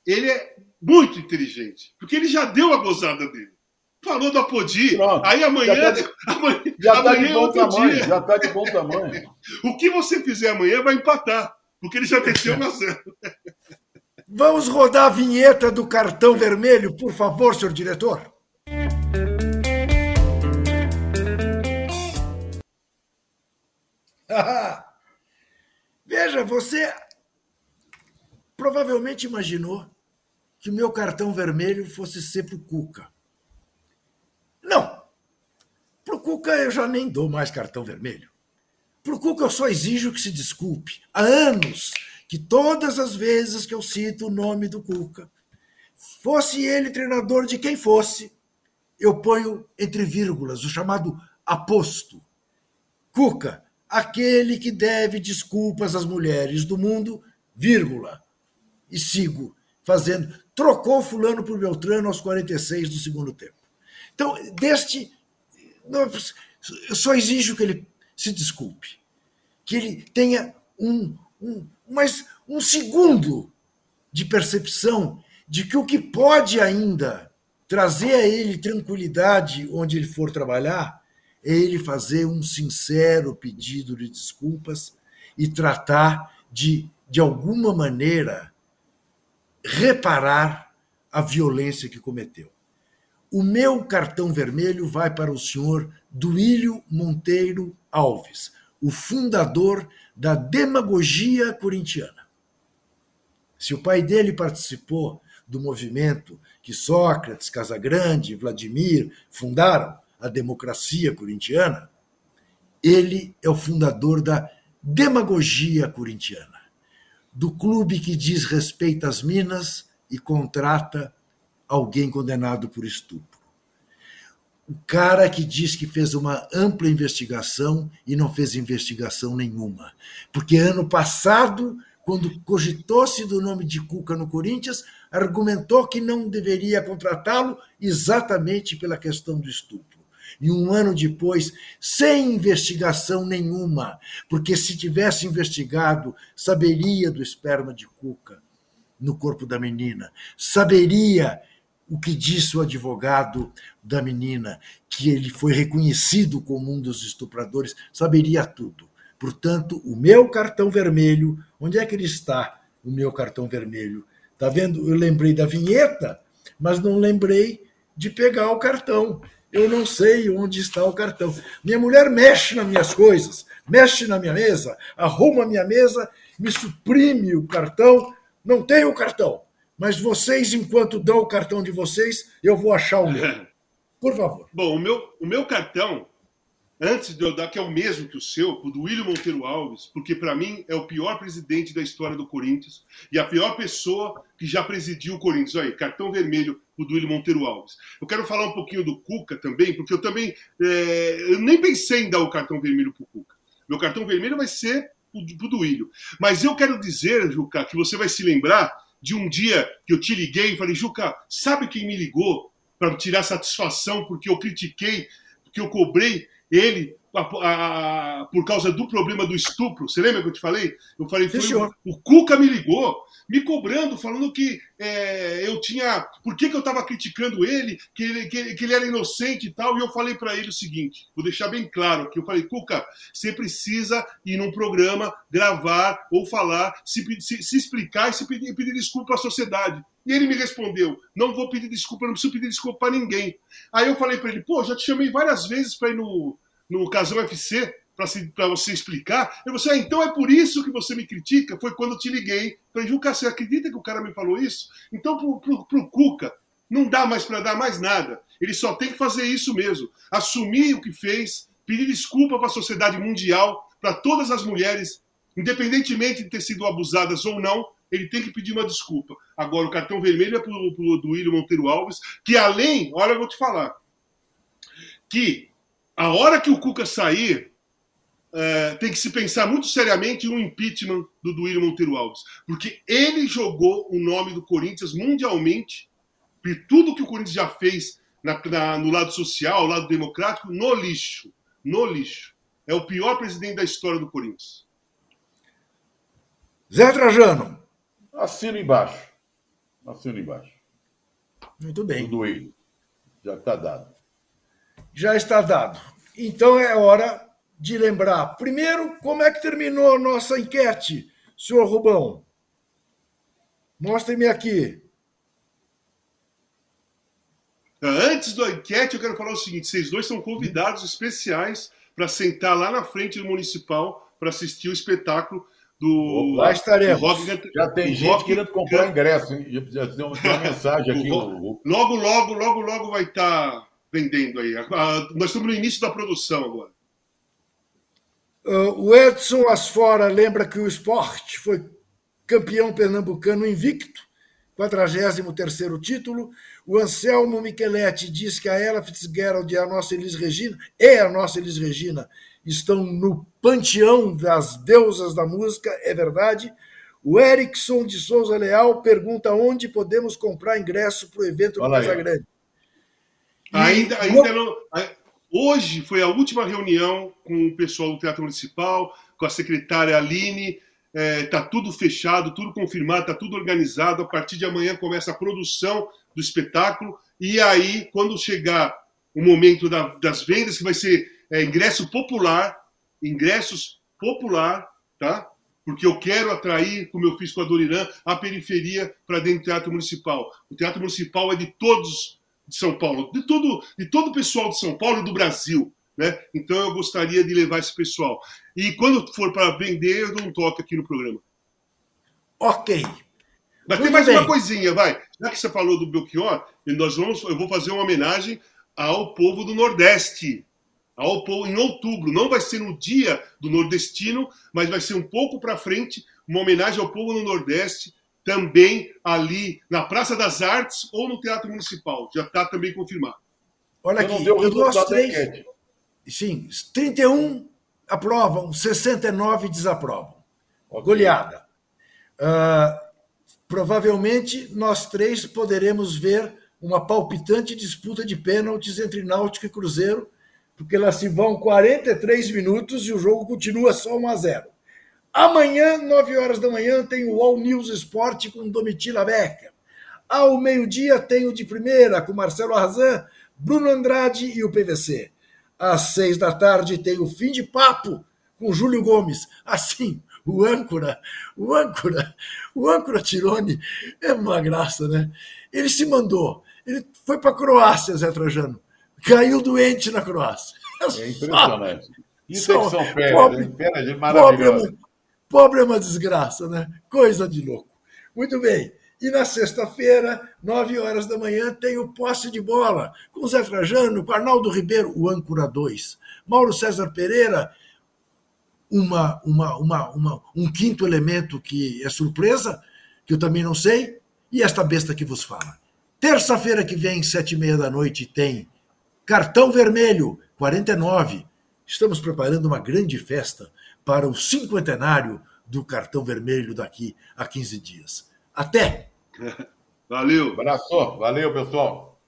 ele é muito inteligente, porque ele já deu a gozada dele. Falou do Apodi, aí amanhã. Já tá, (laughs) amanhã, já amanhã tá de bom tamanho, dia. já tá de bom tamanho. (laughs) o que você fizer amanhã vai empatar, porque ele já (laughs) desceu na zero. Vamos rodar a vinheta do cartão vermelho, por favor, senhor diretor. (laughs) Veja, você provavelmente imaginou que o meu cartão vermelho fosse ser para o Cuca. Não. Para o Cuca eu já nem dou mais cartão vermelho. Para o Cuca eu só exijo que se desculpe. Há anos que todas as vezes que eu cito o nome do Cuca, fosse ele treinador de quem fosse, eu ponho entre vírgulas o chamado aposto. Cuca, aquele que deve desculpas às mulheres do mundo, vírgula. E sigo fazendo. Trocou fulano por Beltrano aos 46 do segundo tempo. Então, deste eu só exijo que ele se desculpe, que ele tenha um, um, mais um segundo de percepção de que o que pode ainda trazer a ele tranquilidade onde ele for trabalhar é ele fazer um sincero pedido de desculpas e tratar de, de alguma maneira, reparar a violência que cometeu. O meu cartão vermelho vai para o senhor Duílio Monteiro Alves, o fundador da demagogia corintiana. Se o pai dele participou do movimento que Sócrates, Casagrande Vladimir fundaram, a democracia corintiana, ele é o fundador da demagogia corintiana, do clube que diz respeito às minas e contrata alguém condenado por estupro. O cara que diz que fez uma ampla investigação e não fez investigação nenhuma. Porque ano passado, quando cogitou-se do nome de Cuca no Corinthians, argumentou que não deveria contratá-lo exatamente pela questão do estupro e um ano depois, sem investigação nenhuma, porque se tivesse investigado, saberia do esperma de Cuca no corpo da menina, saberia o que disse o advogado da menina, que ele foi reconhecido como um dos estupradores, saberia tudo. Portanto, o meu cartão vermelho, onde é que ele está? O meu cartão vermelho. Tá vendo? Eu lembrei da vinheta, mas não lembrei de pegar o cartão eu não sei onde está o cartão. Minha mulher mexe nas minhas coisas, mexe na minha mesa, arruma a minha mesa, me suprime o cartão. Não tenho o cartão, mas vocês, enquanto dão o cartão de vocês, eu vou achar o meu. (laughs) Por favor. Bom, o meu, o meu cartão antes de eu dar, que é o mesmo que o seu, o do William Monteiro Alves, porque para mim é o pior presidente da história do Corinthians e a pior pessoa que já presidiu o Corinthians. Olha aí, cartão vermelho o do William Monteiro Alves. Eu quero falar um pouquinho do Cuca também, porque eu também é, eu nem pensei em dar o cartão vermelho para o Cuca. Meu cartão vermelho vai ser o do William. Mas eu quero dizer, Juca, que você vai se lembrar de um dia que eu te liguei e falei, Juca, sabe quem me ligou para tirar satisfação porque eu critiquei, porque eu cobrei ele a, a, por causa do problema do estupro. Você lembra que eu te falei? Eu falei, foi, o, o Cuca me ligou, me cobrando, falando que é, eu tinha. Por que, que eu estava criticando ele que, ele, que, que ele era inocente e tal? E eu falei para ele o seguinte: vou deixar bem claro que eu falei, Cuca, você precisa ir num programa, gravar ou falar, se, se, se explicar e se pedir, pedir desculpa à sociedade. E ele me respondeu: Não vou pedir desculpa, não preciso pedir desculpa para ninguém. Aí eu falei para ele: Pô, já te chamei várias vezes para ir no, no Casão FC para você explicar. Eu você, ah, então é por isso que você me critica? Foi quando eu te liguei. Falei, Juca, você acredita que o cara me falou isso? Então, pro, pro, pro Cuca, não dá mais para dar mais nada. Ele só tem que fazer isso mesmo. Assumir o que fez, pedir desculpa para a sociedade mundial, para todas as mulheres, independentemente de ter sido abusadas ou não, ele tem que pedir uma desculpa. Agora, o cartão vermelho é para o do William Monteiro Alves, que além, olha, eu vou te falar, que a hora que o Cuca sair, é, tem que se pensar muito seriamente em um impeachment do Duílio Monteiro Alves. Porque ele jogou o nome do Corinthians mundialmente, e tudo que o Corinthians já fez na, na, no lado social, no lado democrático, no lixo. No lixo. É o pior presidente da história do Corinthians. Zé Trajano. Assino embaixo. Assino embaixo. Muito bem. Do Duílio. Já está dado. Já está dado. Então é hora de lembrar. Primeiro, como é que terminou a nossa enquete, senhor Rubão? Mostre-me aqui. Antes da enquete, eu quero falar o seguinte: vocês dois são convidados especiais para sentar lá na frente do municipal para assistir o espetáculo do. Lá estaremos. Rock, já tem gente rock, querendo comprar ingresso, hein? Já tem uma (laughs) mensagem aqui. logo, logo, logo, logo vai estar tá vendendo aí. Nós estamos no início da produção agora. Uh, o Edson Asfora lembra que o esporte foi campeão pernambucano invicto, 43 título. O Anselmo Micheletti diz que a Ella Fitzgerald e a nossa Elis Regina, e a nossa Elis Regina, estão no panteão das deusas da música, é verdade. O Erickson de Souza Leal pergunta onde podemos comprar ingresso para o evento do Casagrande. Ainda, ainda não Hoje foi a última reunião com o pessoal do Teatro Municipal, com a secretária Aline. Está é, tudo fechado, tudo confirmado, está tudo organizado. A partir de amanhã começa a produção do espetáculo. E aí, quando chegar o momento da, das vendas, que vai ser é, ingresso popular, ingressos popular, tá? Porque eu quero atrair, como eu fiz com a Dorirã, a periferia para dentro do Teatro Municipal. O Teatro Municipal é de todos de São Paulo, de todo, de todo o pessoal de São Paulo e do Brasil. Né? Então eu gostaria de levar esse pessoal. E quando for para vender, eu dou um toque aqui no programa. Ok. Mas Muito tem mais bem. uma coisinha, vai. Já que você falou do Belchior, nós vamos, eu vou fazer uma homenagem ao povo do Nordeste. Ao povo, em outubro. Não vai ser no dia do nordestino, mas vai ser um pouco para frente, uma homenagem ao povo do Nordeste também ali na Praça das Artes ou no Teatro Municipal. Já está também confirmado. Olha aqui, eu gosto três. Sim, 31 aprovam, 69 desaprovam. Okay. Goleada. Uh, provavelmente nós três poderemos ver uma palpitante disputa de pênaltis entre Náutico e Cruzeiro, porque lá se vão 43 minutos e o jogo continua só 1 a 0. Amanhã, 9 horas da manhã, tem o All News Esporte com Domitila Becker. Ao meio-dia, tem o de primeira com Marcelo Arrazan, Bruno Andrade e o PVC. Às seis da tarde, tem o Fim de Papo com Júlio Gomes. Assim, o âncora, o âncora, o âncora Tirone é uma graça, né? Ele se mandou, ele foi para a Croácia, Zé Trajano, caiu doente na Croácia. É impressionante. Isso é que são férias, férias maravilhosas. Pobre é uma desgraça, né? Coisa de louco. Muito bem. E na sexta-feira, nove horas da manhã, tem o posse de bola com Zé Trajano, com Arnaldo Ribeiro, o âncora 2. Mauro César Pereira, uma, uma, uma, uma, um quinto elemento que é surpresa, que eu também não sei, e esta besta que vos fala. Terça-feira que vem, sete e meia da noite, tem Cartão Vermelho, 49. Estamos preparando uma grande festa para o cinquentenário do cartão vermelho daqui a 15 dias. Até! (laughs) Valeu! Abraço! Valeu, pessoal!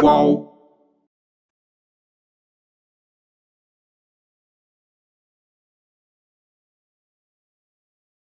Qual?